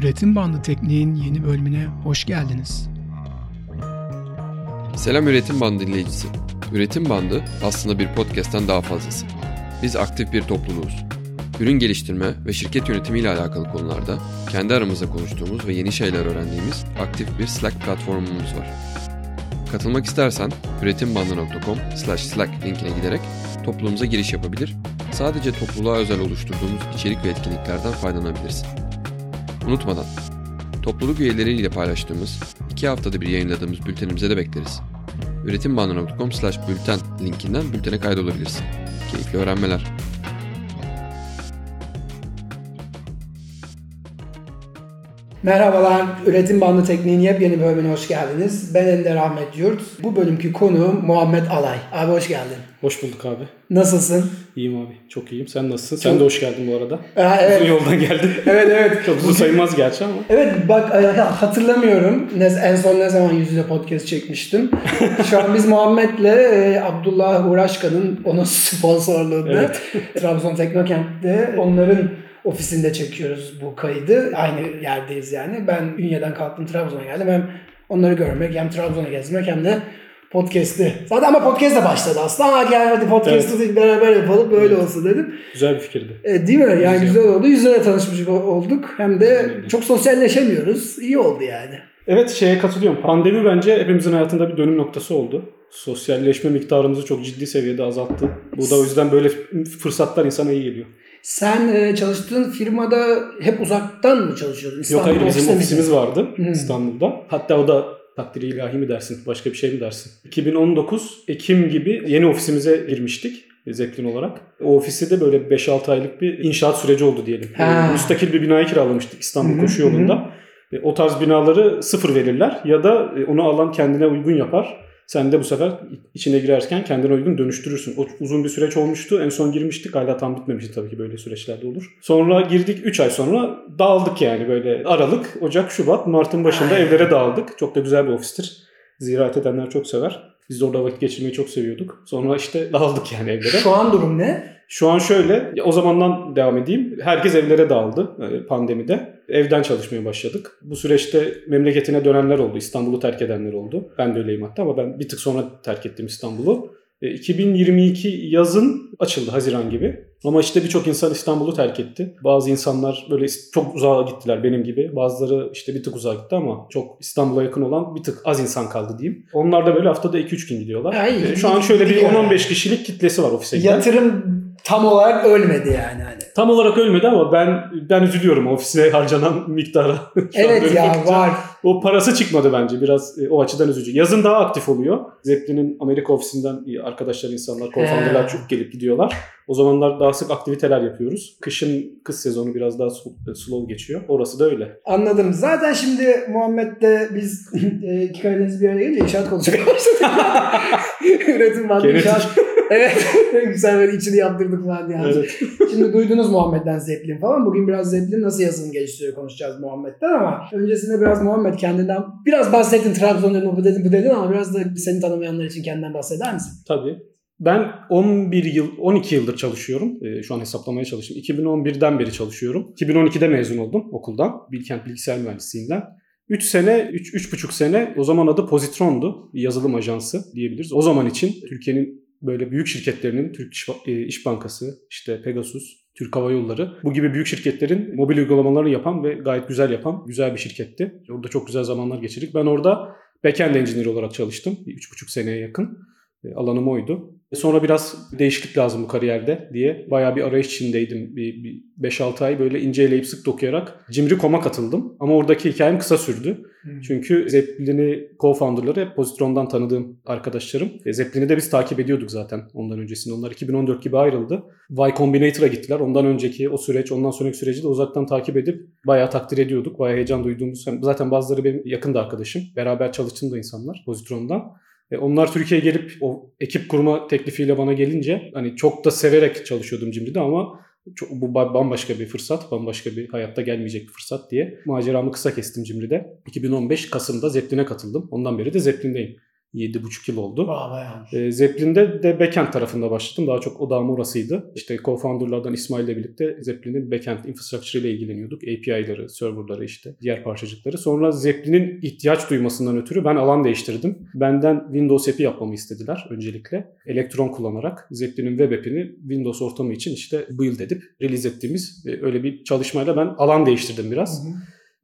Üretim Bandı Tekniğin yeni bölümüne hoş geldiniz. Selam Üretim Bandı dinleyicisi. Üretim Bandı aslında bir podcast'ten daha fazlası. Biz aktif bir topluluğuz. Ürün geliştirme ve şirket yönetimi ile alakalı konularda kendi aramızda konuştuğumuz ve yeni şeyler öğrendiğimiz aktif bir Slack platformumuz var. Katılmak istersen üretimbandı.com slack linkine giderek topluluğumuza giriş yapabilir, sadece topluluğa özel oluşturduğumuz içerik ve etkinliklerden faydalanabilirsin. Unutmadan, topluluk üyeleriyle paylaştığımız, iki haftada bir yayınladığımız bültenimize de bekleriz. üretimbandı.com slash bülten linkinden bültene kaydolabilirsin. Keyifli öğrenmeler. Merhabalar, Üretim Bandı Tekniğin yepyeni bölümüne hoş geldiniz. Ben Ender Ahmet Yurt. Bu bölümkü konu Muhammed Alay. Abi hoş geldin. Hoş bulduk abi. Nasılsın? İyiyim abi. Çok iyiyim. Sen nasılsın? Sen de hoş geldin bu arada. Aa, evet. Uzun yoldan geldin. Evet evet. Çok uzun sayılmaz gerçi ama. Evet bak e, hatırlamıyorum en son ne zaman yüz yüze podcast çekmiştim. Şu an biz Muhammed'le e, Abdullah Uğraşkan'ın onun sponsorluğunda Evet. Trabzon Teknokent'te onların ofisinde çekiyoruz bu kaydı. Aynı yerdeyiz yani. Ben Ünye'den kalktım Trabzon'a geldim. Hem onları görmek hem Trabzon'a gezmek hem de podcast'i. Zaten ama podcast da başladı aslında. Ama gel hadi podcast'ı beraber yapalım böyle olsun dedim. Güzel bir fikirdi. E, değil mi? Yani Güzel. güzel oldu. Yüzlere tanışmış olduk. Hem de Aynen çok sosyalleşemiyoruz. İyi oldu yani. Evet şeye katılıyorum. Pandemi bence hepimizin hayatında bir dönüm noktası oldu. Sosyalleşme miktarımızı çok ciddi seviyede azalttı. Bu da o yüzden böyle fırsatlar insana iyi geliyor. Sen e, çalıştığın firmada hep uzaktan mı çalışıyordun? Yok İstanbul hayır bizim ofiste miydin? ofisimiz vardı Hmm. İstanbul'da. Hatta o da takdiri ilahi mi dersin başka bir şey mi dersin? 2019 Ekim gibi yeni ofisimize girmiştik. Zeppelin olarak. O ofisi de böyle 5-6 aylık bir inşaat süreci oldu diyelim. Ha. E, Müstakil bir binayı kiralamıştık İstanbul Hı hı, koşu yolunda. E, O tarz binaları sıfır verirler ya da e, onu alan kendine uygun yapar. Sen de bu sefer içine girerken kendine uygun dönüştürürsün. O uzun bir süreç olmuştu. En son girmiştik. Hala tam bitmemişti tabii ki böyle süreçlerde olur. Sonra girdik 3 ay sonra dağıldık yani böyle Aralık, Ocak, Şubat, Mart'ın başında Ay. evlere dağıldık. Çok da güzel bir ofistir. Ziraat edenler çok sever. Biz de orada vakit geçirmeyi çok seviyorduk. Sonra işte dağıldık yani evlere. Şu an durum ne? Şu an şöyle, o zamandan devam edeyim. Herkes evlere dağıldı e, pandemide. Evden çalışmaya başladık. Bu süreçte memleketine dönenler oldu, İstanbul'u terk edenler oldu. Ben de öyleyim hatta ama ben bir tık sonra terk ettim İstanbul'u. E, 2022 yazın açıldı Haziran gibi. Ama işte birçok insan İstanbul'u terk etti. Bazı insanlar böyle çok uzağa gittiler benim gibi. Bazıları işte bir tık uzağa gitti ama çok İstanbul'a yakın olan bir tık az insan kaldı diyeyim. Onlar da böyle haftada 2-3 gün gidiyorlar. Ay, E, Şu an şöyle bir gidiyor 10-15 kişilik kitlesi var ofise giden. Yatırım tam olarak ölmedi yani. Hani. Tam olarak ölmedi ama ben ben üzülüyorum ofise harcanan miktara. Evet ya var. O parası çıkmadı bence biraz e, o açıdan üzücü. Yazın daha aktif oluyor. Zeppelin'in Amerika ofisinden iyi arkadaşlar, insanlar, co-founder'lar He. çok gelip gidiyorlar. O zamanlar daha sık aktiviteler yapıyoruz. Kışın kış sezonu biraz daha su- slow geçiyor. Orası da öyle. Anladım. Zaten şimdi Muhammed'le biz e, iki Karadeniz bir araya gelince inşaat konuşmaya başladık. Üretim bandı inşaat. Evet. Güzel böyle içini yaptırdık falan yani. Evet. Şimdi duydunuz Muhammed'den Zeppelin falan. Bugün biraz Zeppelin nasıl yazılım geliştiriyor konuşacağız Muhammed'den ama öncesinde biraz Muhammed kendinden biraz bahsettin Trabzon dedin, bu dedin, bu dedin ama biraz da seni tanımayanlar için kendinden bahseder misin? Tabii. Ben 11 yıl, 12 yıldır çalışıyorum. Ee, şu an hesaplamaya çalıştım. 2011'den beri çalışıyorum. 2012'de mezun oldum okuldan. Bilkent Bilgisayar Mühendisliğinden. 3 sene, 3 üç, buçuk sene o zaman adı Positron'du. Bir yazılım ajansı diyebiliriz. O zaman için Türkiye'nin böyle büyük şirketlerinin Türk İş, e, İş Bankası, işte Pegasus, Türk Hava Yolları bu gibi büyük şirketlerin mobil uygulamalarını yapan ve gayet güzel yapan güzel bir şirketti. Orada çok güzel zamanlar geçirdik. Ben orada backend engineer olarak çalıştım. Bir üç buçuk seneye yakın. E, Alanım oydu. E, Sonra biraz değişiklik lazım bu kariyerde diye bayağı bir arayış içindeydim. Bir, bir 5-6 ay böyle inceleyip sık dokuyarak Cimri.com'a katıldım. Ama oradaki hikayem kısa sürdü. Çünkü Zeppelin'i co-founder'ları hep Positron'dan tanıdığım arkadaşlarım. E, Zeppelin'i de biz takip ediyorduk zaten ondan öncesinde. Onlar 2014 gibi ayrıldı. Y Combinator'a gittiler. Ondan önceki o süreç, ondan sonraki süreci de uzaktan takip edip bayağı takdir ediyorduk. Bayağı heyecan duyduğumuz. Zaten bazıları benim yakın da arkadaşım. Beraber çalıştığım da insanlar Positron'dan. E, onlar Türkiye'ye gelip o ekip kurma teklifiyle bana gelince hani çok da severek çalışıyordum Cimri'de ama çok, bu ba- bambaşka bir fırsat, bambaşka bir hayatta gelmeyecek bir fırsat diye maceramı kısa kestim Cimri'de. 2015 Kasım'da Zeppelin'e katıldım. Ondan beri de Zeppelin'deyim. 7,5 yıl oldu. E, Zeppelin'de de backend tarafında başladım. Daha çok odağım orasıydı. İşte co-founder'lardan İsmail ile birlikte Zeppelin'in backend infrastructure ile ilgileniyorduk. API'ları, serverları işte, diğer parçacıkları. Sonra Zeppelin'in ihtiyaç duymasından ötürü ben alan değiştirdim. Benden Windows app'i yapmamı istediler öncelikle. Elektron kullanarak Zeppelin'in web app'ini Windows ortamı için işte build edip release ettiğimiz e, öyle bir çalışmayla ben alan değiştirdim biraz. Hı hı.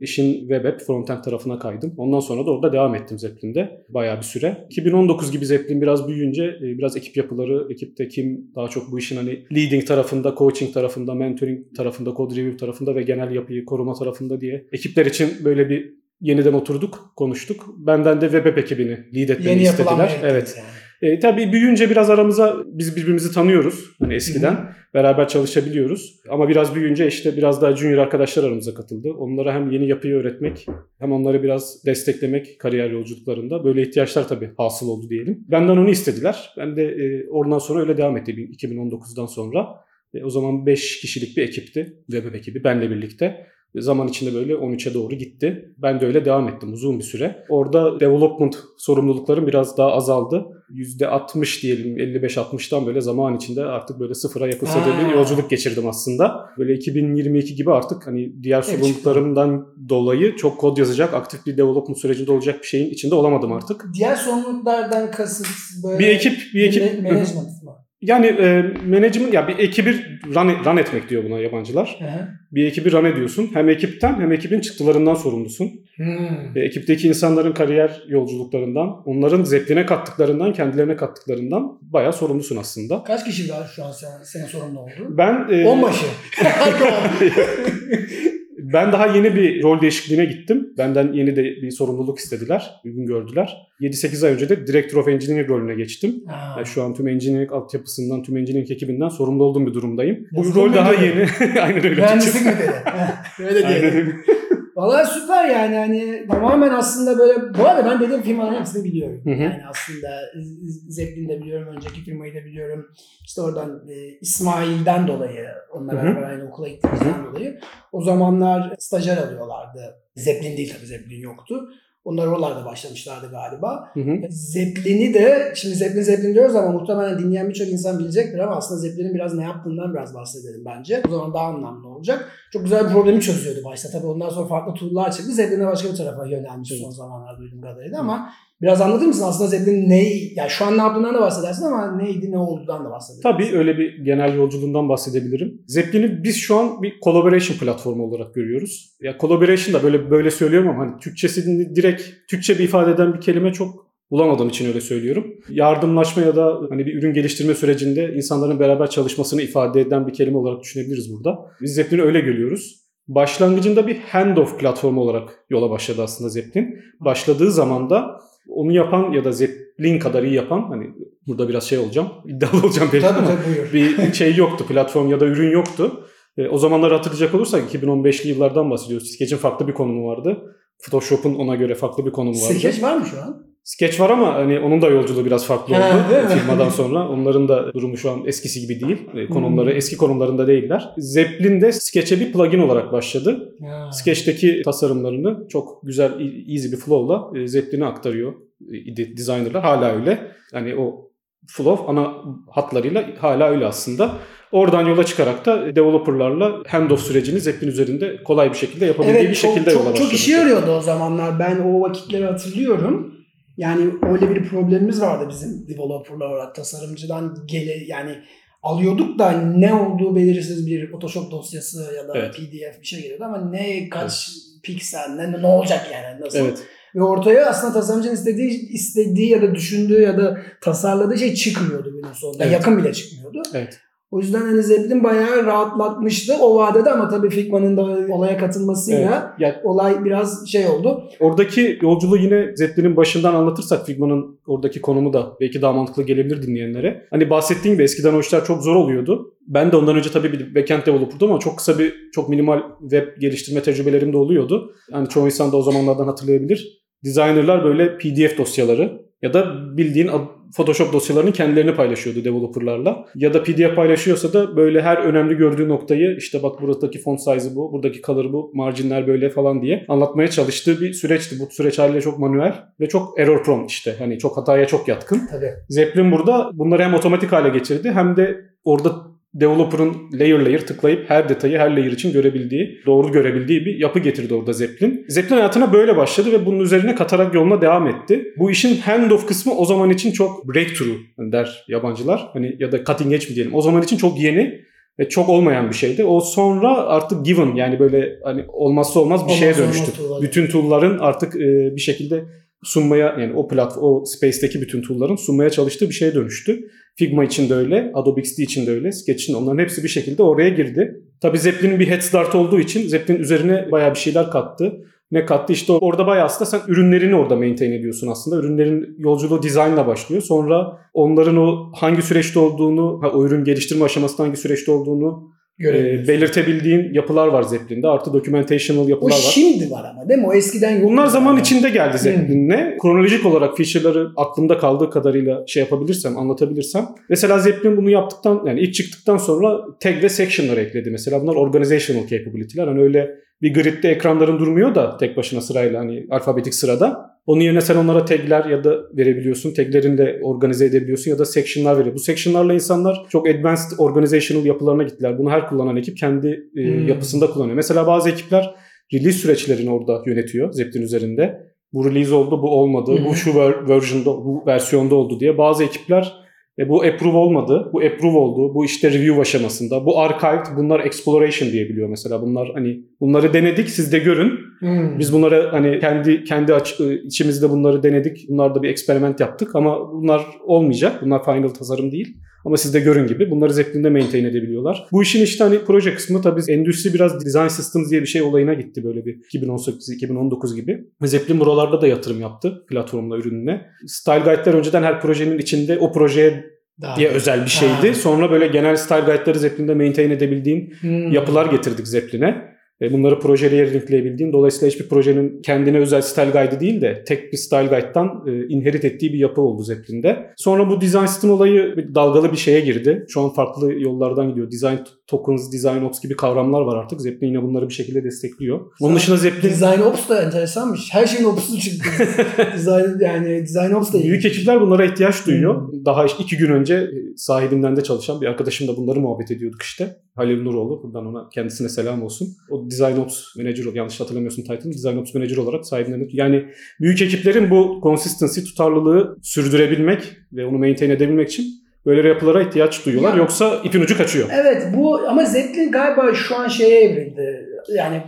İşin web app frontend tarafına kaydım. Ondan sonra da orada devam ettim Zeppelin'de bayağı bir süre. 2019 gibi Zeppelin biraz büyüyünce e, biraz ekip yapıları, ekipte kim daha çok bu işin hani leading tarafında, coaching tarafında, mentoring tarafında, code review tarafında ve genel yapıyı koruma tarafında diye ekipler için böyle bir yeniden oturduk, konuştuk. Benden de web app ekibini lead etmemi Yeni istediler. Evet. yani. E, tabii büyüyünce biraz aramıza biz birbirimizi tanıyoruz. Hani eskiden beraber çalışabiliyoruz. Ama biraz büyüyünce işte biraz daha junior arkadaşlar aramıza katıldı. Onlara hem yeni yapıyı öğretmek hem onları biraz desteklemek kariyer yolculuklarında böyle ihtiyaçlar tabii hasıl oldu diyelim. Benden onu istediler. Ben de e, oradan sonra öyle devam ettim 2019'dan sonra. E, o zaman 5 kişilik bir ekipti. Web ekibi benle birlikte. Zaman içinde böyle 13'e doğru gitti. Ben de öyle devam ettim uzun bir süre. Orada development sorumluluklarım biraz daha azaldı. %60 diyelim 55-60'tan böyle zaman içinde artık böyle sıfıra yakın Ha. bir yolculuk geçirdim aslında. Böyle 2022 gibi artık hani diğer Evet, sorumluluklarımdan dolayı çok kod yazacak, aktif bir development sürecinde olacak bir şeyin içinde olamadım artık. Diğer sorumluluklardan kasıt böyle Bir ekip, bir ekip. Ma- management? Yani e, management ya bir ekibi run, run etmek diyor buna yabancılar. Hı hı. Bir ekibi run ediyorsun. Hem ekipten hem ekibin çıktılarından sorumlusun. Hmm. E, ekipteki insanların kariyer yolculuklarından, onların zevkine kattıklarından, kendilerine kattıklarından bayağı sorumlusun aslında. Kaç kişi var şu an sen, senin sorumlu olduğun? Ben e, Onbaşı. ben daha yeni bir rol değişikliğine gittim. Benden yeni de bir sorumluluk istediler, uygun gördüler. 7-8 ay önce de Director of Engineering rolüne geçtim. Yani şu an tüm engineering altyapısından, tüm engineering ekibinden sorumlu olduğum bir durumdayım. Bu rol daha yeni. Aynen öyle. Mühendislik mi dedi? Öyle diyelim. Valla süper yani hani tamamen aslında böyle bu arada ben dediğim firmaların hepsini biliyorum. Hı hı. Yani aslında Zeppelin'i de biliyorum, önceki firmayı da biliyorum. İşte oradan e, İsmail'den dolayı, hı. beraber aynı okula gittiğimizden dolayı o zamanlar stajyer alıyorlardı. Zeppelin değil tabii Zeppelin yoktu. Onlar oralarda başlamışlardı galiba. Hı hı. Zeppelin'i de, şimdi Zeppelin Zeppelin diyoruz ama muhtemelen dinleyen birçok insan bilecektir ama aslında Zeppelin'in biraz ne yaptığından biraz bahsedelim bence. O zaman daha anlamlı olacak. Çok güzel bir problemi çözüyordu başta. Tabii ondan sonra farklı tool'lar çıktı. Zeppelin'e başka bir tarafa yönelmiş son zamanlarda duyduğum kadarıyla ama biraz anlatır mısın aslında Zeppelin ne, yani şu an ne yaptığından da bahsedersin ama neydi ne olduğundan da bahsedersin. Tabii öyle bir genel yolculuğundan bahsedebilirim. Zeppelin'i biz şu an bir collaboration platformu olarak görüyoruz. Ya collaboration da böyle böyle söylüyorum ama hani Türkçesini direkt Türkçe bir ifade eden bir kelime çok bulamadığım için öyle söylüyorum. Yardımlaşma ya da hani bir ürün geliştirme sürecinde insanların beraber çalışmasını ifade eden bir kelime olarak düşünebiliriz burada. Biz Zeppelin'i öyle görüyoruz. Başlangıcında bir handoff platformu olarak yola başladı aslında Zeppelin. Başladığı zaman da onu yapan ya da Zeppelin kadar iyi yapan hani burada biraz şey olacağım, iddialı olacağım belki Tabii ama tabii bir şey yoktu, platform ya da ürün yoktu. E, o zamanları hatırlayacak olursak 2015'li yıllardan bahsediyoruz. Sketch'in farklı bir konumu vardı. Photoshop'un ona göre farklı bir konumu vardı. Sketch var mı şu an? Sketch var ama hani onun da yolculuğu biraz farklı oldu firmadan sonra. Onların da durumu şu an eskisi gibi değil. E, Konumları Hmm. eski konumlarında değiller. Zeppelin de Sketch'e bir plugin olarak başladı. Ha. Sketch'teki tasarımlarını çok güzel, easy bir flow'la e, Zeppelin'e aktarıyor e, de- designerlar. Hala öyle. Hani o flow ana hatlarıyla hala öyle aslında. Oradan yola çıkarak da developerlarla handoff sürecini Zeppelin üzerinde kolay bir şekilde yapabildiği bir Evet çok, şekilde yola çok, başladı. çok işe yarıyordu o zamanlar. Ben o vakitleri hatırlıyorum. Yani öyle bir problemimiz vardı bizim developerlar olarak. Tasarımcıdan gele yani alıyorduk da ne olduğu belirsiz bir Photoshop dosyası ya da Evet. PDF bir şey geliyordu ama ne kaç piksel ne, ne olacak yani nasıl? Evet. Ve ortaya aslında tasarımcının istediği istediği ya da düşündüğü ya da tasarladığı şey çıkmıyordu günün sonunda. Evet. Yakın bile çıkmıyordu. Evet. O yüzden hani Zeppelin bayağı rahatlatmıştı o vadede ama tabii Figma'nın da olaya katılmasıyla Evet. Ya olay biraz şey oldu. Oradaki yolculuğu yine Zeppelin'in başından anlatırsak Figma'nın oradaki konumu da belki daha mantıklı gelebilir dinleyenlere. Hani bahsettiğim gibi eskiden o işler çok zor oluyordu. Ben de ondan önce tabii bir backend developer'dım ama çok kısa bir, çok minimal web geliştirme tecrübelerim de oluyordu. Yani çoğu insan da o zamanlardan hatırlayabilir. Designerlar böyle PDF dosyaları Ya da bildiğin Photoshop dosyalarını kendilerini paylaşıyordu developerlarla. Ya da PDF paylaşıyorsa da böyle her önemli gördüğü noktayı işte bak buradaki font size'ı bu, buradaki color bu, marjinler böyle falan diye anlatmaya çalıştığı bir süreçti. Bu süreç haliyle çok manuel ve çok error prone işte. Hani çok hataya çok yatkın. Tabii. Zeppelin burada bunları hem otomatik hale getirdi hem de orada developer'ın layer layer tıklayıp her detayı her layer için görebildiği, doğru görebildiği bir yapı getirdi orada Zeppelin. Zeppelin hayatına böyle başladı ve bunun üzerine katarak yoluna devam etti. Bu işin handoff kısmı o zaman için çok breakthrough der yabancılar. Hani ya da cutting edge mi diyelim. O zaman için çok yeni ve çok olmayan bir şeydi. O sonra artık given yani böyle hani olmazsa olmaz bir Olmazsa şeye olmaz dönüştü. tool'lar. Bütün tool'ların artık e, bir şekilde sunmaya yani o platform, o space'teki bütün tool'ların sunmaya çalıştığı bir şeye dönüştü. Figma için de öyle, Adobe XD için de öyle, Sketch için de onların hepsi bir şekilde oraya girdi. Tabii Zeppelin'in bir head start olduğu için Zeppelin üzerine bayağı bir şeyler kattı. Ne kattı? İşte orada bayağı aslında sen ürünlerini orada maintain ediyorsun aslında. Ürünlerin yolculuğu designla başlıyor. Sonra onların o hangi süreçte olduğunu, ha, o ürün geliştirme aşamasında hangi süreçte olduğunu e, belirtebildiğin yapılar var Zeppelin'de. Artı documentational o yapılar var. şimdi var ama değil mi? O eskiden yok. Bunlar zaman Yani. içinde geldi Zeppelin'le. Kronolojik olarak feature'ları aklımda kaldığı kadarıyla şey yapabilirsem, anlatabilirsem. Mesela Zeppelin bunu yaptıktan, yani ilk çıktıktan sonra tag ve section'ları ekledi. Mesela bunlar organizational capability'ler. Hani öyle bir gridde ekranların durmuyor da tek başına sırayla hani alfabetik sırada. Onun yerine sen onlara tagler ya da verebiliyorsun. Taglerini de organize edebiliyorsun ya da section'lar veriyor. Bu section'larla insanlar çok advanced organizational yapılarına gittiler. Bunu her kullanan ekip kendi e, Hmm. yapısında kullanıyor. Mesela bazı ekipler release süreçlerini orada yönetiyor Zeppelin üzerinde. Bu release oldu, bu olmadı, hı. bu şu ver- version'da, bu versiyonda oldu diye. Bazı ekipler e, bu approve olmadı, bu approve oldu, bu işte review aşamasında, bu archived, bunlar exploration diye biliyor mesela. Bunlar hani bunları denedik, siz de görün. Hmm. Biz bunları hani kendi kendi aç, ı, içimizde bunları denedik. Bunlarda bir eksperiment yaptık ama bunlar olmayacak. Bunlar final tasarım değil. Ama siz de görün gibi bunları Zeppelin'de maintain edebiliyorlar. Bu işin işte hani proje kısmı tabii endüstri biraz design systems diye bir şey olayına gitti böyle bir 2018-2019 gibi. Zeppelin buralarda da yatırım yaptı platformla ürününe. Style Guide'ler önceden her projenin içinde o projeye Daha- diye özel bir şeydi. Ha. Sonra böyle genel Style Guide'ları Zeppelin'de maintain edebildiğin Hmm. yapılar getirdik Zeppelin'e. E, Bunları projelere linkleyebildiğin. Dolayısıyla hiçbir projenin kendine özel style guide'ı değil de tek bir style guide'dan e, inherit ettiği bir yapı oldu Zeppelin'de. Sonra bu design system olayı bir dalgalı bir şeye girdi. Şu an farklı yollardan gidiyor. Design tokens, design ops gibi kavramlar var artık. Zeppelin yine bunları bir şekilde destekliyor. Onun dışında Zeppelin Design Ops da enteresanmış. Her şeyin Ops'u çıktı. design, yani Design Ops da. Büyük ekipler bunlara ihtiyaç duyuyor. Daha işte iki gün önce e, sahibinden de çalışan bir arkadaşım da bunları muhabbet ediyorduk işte. Halil Nuroğlu. Buradan ona kendisine selam olsun. O Design Ops Manager, yanlış hatırlamıyorsun title'ını. Design Ops Manager olarak sahibinden de- Yani büyük ekiplerin bu consistency, tutarlılığı sürdürebilmek ve onu maintain edebilmek için böyle yapılara ihtiyaç duyuyorlar. Ya- Yoksa ipin ucu kaçıyor. Evet bu ama Zeppelin galiba şu an şeye evrildi. Yani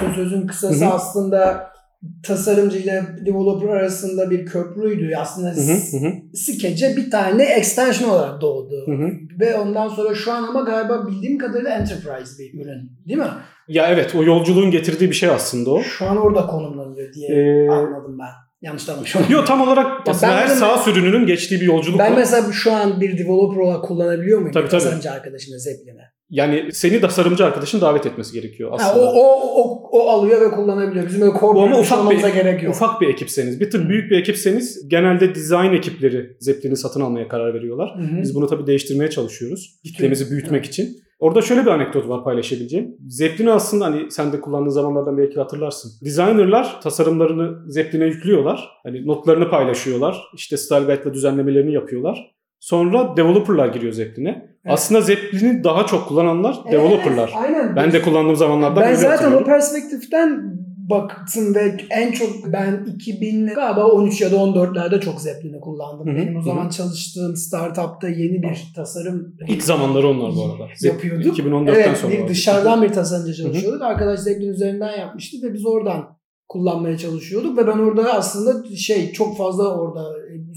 söz sözün kısası Hı hı. aslında tasarımcı ile developer arasında bir köprüydü. Aslında Hı hı, hı hı, Sketch'e bir tane extension olarak doğdu. hı hı. Ve ondan sonra şu an ama galiba bildiğim kadarıyla enterprise bir ürün. Değil mi? Ya evet o yolculuğun getirdiği bir şey aslında o. Şu an orada konumlanıyor diye Ee, anladım ben. Yanlış anlamış olabilirim. Yok tam olarak aslında ben her de- sağ sürününün geçtiği bir yolculuk Ben o. mesela şu an bir developer olarak kullanabiliyor muyum? Tabii, tabii. Tasarımcı arkadaşımla Zeppelin'e. Yani seni tasarımcı arkadaşın davet etmesi gerekiyor Ha, aslında. o, o, o, o alıyor ve kullanabiliyor. Bizim öyle ama şey ufak bir, gerek yok. ufak bir ekipseniz. Bir tık büyük bir ekipseniz genelde design ekipleri Zeppelin'i satın almaya karar veriyorlar. Hı hı. Biz bunu tabii değiştirmeye çalışıyoruz. Kitlemizi büyütmek için. Orada şöyle bir anekdot var paylaşabileceğim. Zeppelin'i aslında hani sen de kullandığın zamanlardan belki hatırlarsın. Designerlar tasarımlarını Zeppelin'e yüklüyorlar. Hani notlarını paylaşıyorlar. İşte style guide'la düzenlemelerini yapıyorlar. Sonra developerlar giriyor Zeppelin'e. Aslında Zeppelin'i daha çok kullananlar Evet, developerlar. aynen. Ben de kullandığım zamanlarda Ben böyle zaten o perspektiften baktım ve en çok ben 2000 galiba 13 ya da 14'lerde çok Zeppelin'i kullandım. Hı hı, Benim o hı zaman çalıştığım startupta yeni bir tasarım İlk zamanları onlar bu arada. Yapıyorduk. 2014'ten evet, sonra. bir dışarıdan bir tasarımcı çalışıyorduk. Arkadaş Zeppelin üzerinden yapmıştı ve biz oradan kullanmaya çalışıyorduk ve ben orada aslında şey çok fazla orada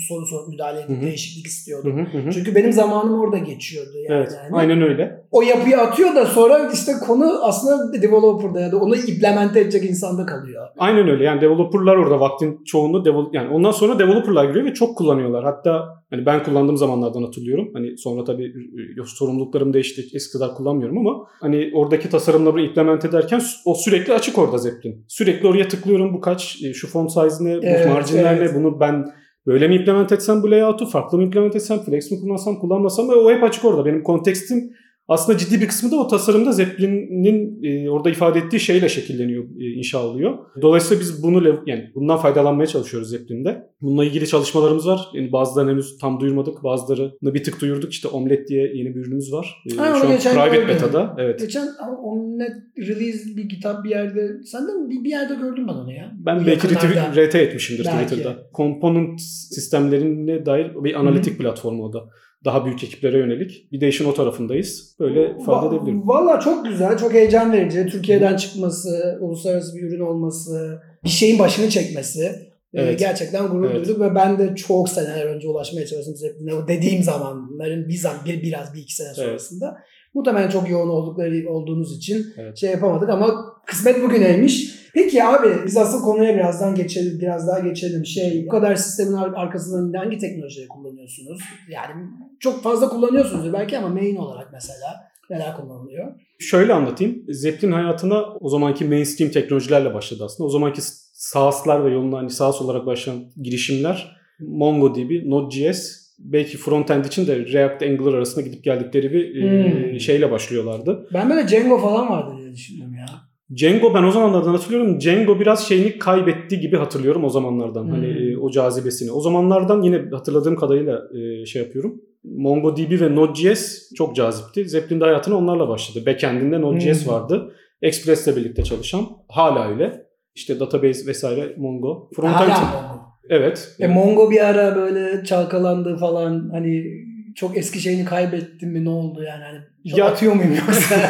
soru sorup müdahale edip değişiklik istiyordum. hı, hı hı. Çünkü benim zamanım orada geçiyordu yani. Evet, Hani aynen öyle. O yapıyı atıyor da sonra işte konu aslında developer'da ya da onu implemente edecek insanda kalıyor. Aynen öyle. Yani developerlar orada vaktin çoğunu devel- yani ondan sonra developerlar giriyor ve çok kullanıyorlar. Hatta hani ben kullandığım zamanlardan hatırlıyorum. Hani sonra tabii sorumluluklarım değişti. Eski kadar kullanmıyorum ama hani oradaki tasarımları implement ederken o sürekli açık orada Zeppelin. Sürekli oraya tıklıyorum bu kaç, e, şu font size ne, Evet, bu marjinler evet. ne, bunu ben Böyle mi implement etsem bu layout'u, farklı mı implement etsem, flex mi kullansam, kullanmasam o hep açık orada. Benim kontekstim aslında ciddi bir kısmı da o tasarımda Zeppelin'in e, orada ifade ettiği şeyle şekilleniyor, e, inşa oluyor. Dolayısıyla biz bunu yani bundan faydalanmaya çalışıyoruz Zeppelin'de. Bununla ilgili çalışmalarımız var. Yani bazılarını henüz tam duyurmadık. Bazılarını bir tık duyurduk. İşte Omlet diye yeni bir ürünümüz var. E, Ha, Şu an private gördüm. beta'da. Evet. Geçen Omnet release bir kitap bir yerde senden bir, bir yerde gördüm ben onu ya. Ben Bu belki RT etmişimdir Belki. Twitter'da. Component sistemlerine dair bir analitik platformu o da. Daha büyük ekiplere yönelik. Bir de işin o tarafındayız. Böyle ifade Va- edebilirim. Valla çok güzel, çok heyecan verici. Türkiye'den çıkması, uluslararası bir ürün olması, bir şeyin başını çekmesi. e, Evet. gerçekten gurur Evet. duyduk ve ben de çok seneler önce ulaşmaya çalıştım. O dediğim zamanların bir, zam- bir biraz bir iki sene sonrasında. Muhtemelen çok yoğun oldukları olduğunuz için Evet. şey yapamadık ama kısmet bugüneymiş. Peki abi biz asıl konuya birazdan geçelim, biraz daha geçelim. Şey, bu kadar sistemin ar- arkasından hangi teknolojileri kullanıyorsunuz? Yani çok fazla kullanıyorsunuzdur belki ama main olarak mesela neler kullanılıyor? Şöyle anlatayım. Zeppelin hayatına o zamanki mainstream teknolojilerle başladı aslında. O zamanki SaaS'lar ve yoluna hani SaaS olarak başlayan girişimler MongoDB, Node.js belki frontend için de React Angular arasında gidip geldikleri bir Hmm. şeyle başlıyorlardı. Ben böyle Django falan vardı diye ya. Django ben o zamanlardan hatırlıyorum. Django biraz şeyini kaybetti gibi hatırlıyorum o zamanlardan. Hmm. Hani e, o cazibesini. O zamanlardan yine hatırladığım kadarıyla e, şey yapıyorum. MongoDB ve Node.js çok cazipti. Zeppelin'de hayatına onlarla başladı. Backend'inde Node.js Hmm. vardı. Express'le birlikte çalışan. Hala öyle. İşte database vesaire Mongo. Frontend Hala Mongo. Evet. E, Mongo bir ara böyle çalkalandı falan hani çok eski şeyini kaybettim mi ne oldu yani hani Ya- atıyor muyum yoksa?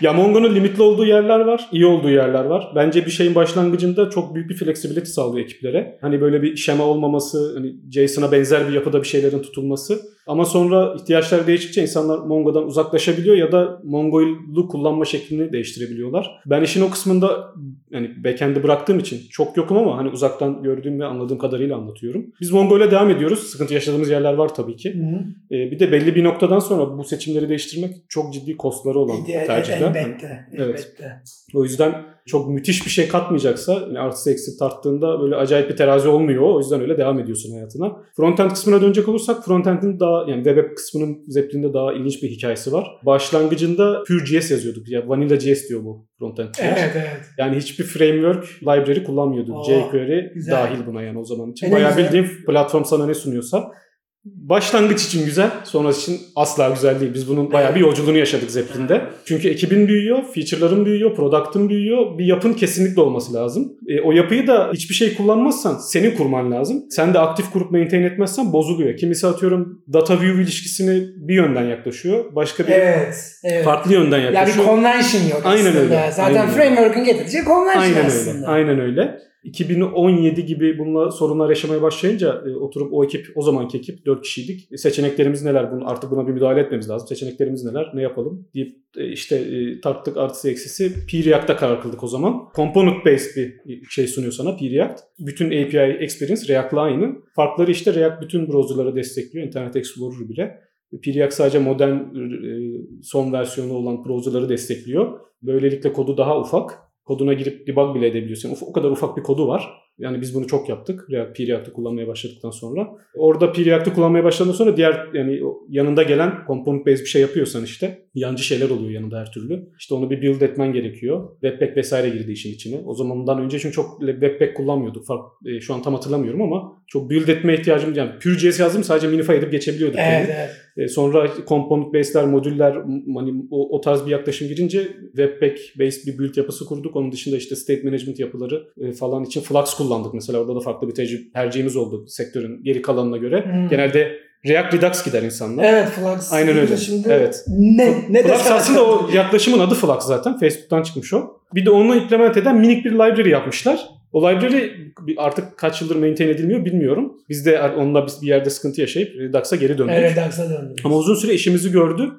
Ya Mongo'nun limitli olduğu yerler var, iyi olduğu yerler var. Bence bir şeyin başlangıcında çok büyük bir flexibility sağlıyor ekiplere. Hani böyle bir şema olmaması, hani JSON'a benzer bir yapıda bir şeylerin tutulması. Ama sonra ihtiyaçlar değiştikçe insanlar Mongo'dan uzaklaşabiliyor ya da Mongo'yu kullanma şeklini değiştirebiliyorlar. Ben işin o kısmında hani backend'i bıraktığım için çok yokum ama hani uzaktan gördüğüm ve anladığım kadarıyla anlatıyorum. Biz Mongo ile devam ediyoruz. Sıkıntı yaşadığımız yerler var tabii ki. Hı hı. Ee, bir de belli bir noktadan sonra bu seçimleri değiştirmek çok ciddi kostları olan E- tercihler. Elbette. Evet. elbette. O yüzden çok müthiş bir şey katmayacaksa yani artısı eksi tarttığında böyle acayip bir terazi olmuyor. O yüzden öyle devam ediyorsun hayatına. Frontend kısmına dönecek olursak frontend'in daha yani web app kısmının Zeppelin'de daha ilginç bir hikayesi var. Başlangıcında Pure.js yazıyorduk. Ya Vanilla.js diyor bu frontend. Evet evet. Yani hiçbir framework, library kullanmıyorduk. Oo, jQuery güzel. dahil buna yani o zaman için. E ne Bayağı güzel. bildiğin platform sana ne sunuyorsa. Başlangıç için güzel, sonrası için asla güzel değil. Biz bunun bayağı bir yolculuğunu yaşadık Zeppelin'de. Çünkü ekibin büyüyor, feature'ların büyüyor, product'ın büyüyor. Bir yapın kesinlikle olması lazım. E, o yapıyı da hiçbir şey kullanmazsan senin kurman lazım. Sen de aktif kurup maintain etmezsen bozuluyor. Kimisi atıyorum data view ilişkisini bir yönden yaklaşıyor. Başka bir Evet. evet. farklı yönden Ya bir yaklaşıyor. convention yok Aynen aslında. öyle, Zaten aynen framework'ın getireceği convention Aynen aslında. öyle. Aynen öyle. 2017 gibi bununla sorunlar yaşamaya başlayınca e, oturup o ekip, o zamanki ekip 4 kişiydik. E, Seçeneklerimiz neler? Bunu, artık buna bir müdahale etmemiz lazım. Seçeneklerimiz neler? Ne yapalım? deyip e, işte e, tarttık artısı eksisi. P-React'a karar kıldık o zaman. Component based bir şey sunuyor sana P-React. Bütün API experience React'la aynı. Farkları işte React bütün browser'ları destekliyor. Internet Explorer bile. P-React sadece modern e, son versiyonu olan browser'ları destekliyor. Böylelikle kodu daha ufak. Koduna girip debug bile edebiliyorsun. O, kadar ufak bir kodu var. Yani biz bunu çok yaptık. React, P-React'ı kullanmaya başladıktan sonra. Orada P-React'ı kullanmaya başladığından sonra diğer yani yanında gelen component based bir şey yapıyorsan işte yancı şeyler oluyor yanında her türlü. İşte onu bir build etmen gerekiyor. Webpack vesaire girdi işin içine. O zamandan önce çünkü çok Webpack kullanmıyorduk. Fark, e, şu an tam hatırlamıyorum ama çok build etme ihtiyacım yani Pure.js yazdım sadece minify edip geçebiliyorduk. Evet yani. evet. E, sonra component based'ler, modüller hani o, o tarz bir yaklaşım girince Webpack based bir build yapısı kurduk. Onun dışında işte state management yapıları e, falan için Flux kullandık mesela. Orada da farklı bir tecrübe, tercihimiz oldu sektörün geri kalanına göre. Hmm. Genelde React Redux gider insanlar. Evet Flux. Aynen öyle. Şimdi Evet. Ne, ne Flux aslında o yaklaşımın adı Flux zaten. Facebook'tan çıkmış o. Bir de onu implement eden minik bir library yapmışlar. O library artık kaç yıldır maintain edilmiyor bilmiyorum. Biz de onunla bir yerde sıkıntı yaşayıp Redux'a geri döndük. Evet Redux'a döndüm. Ama uzun süre işimizi gördü.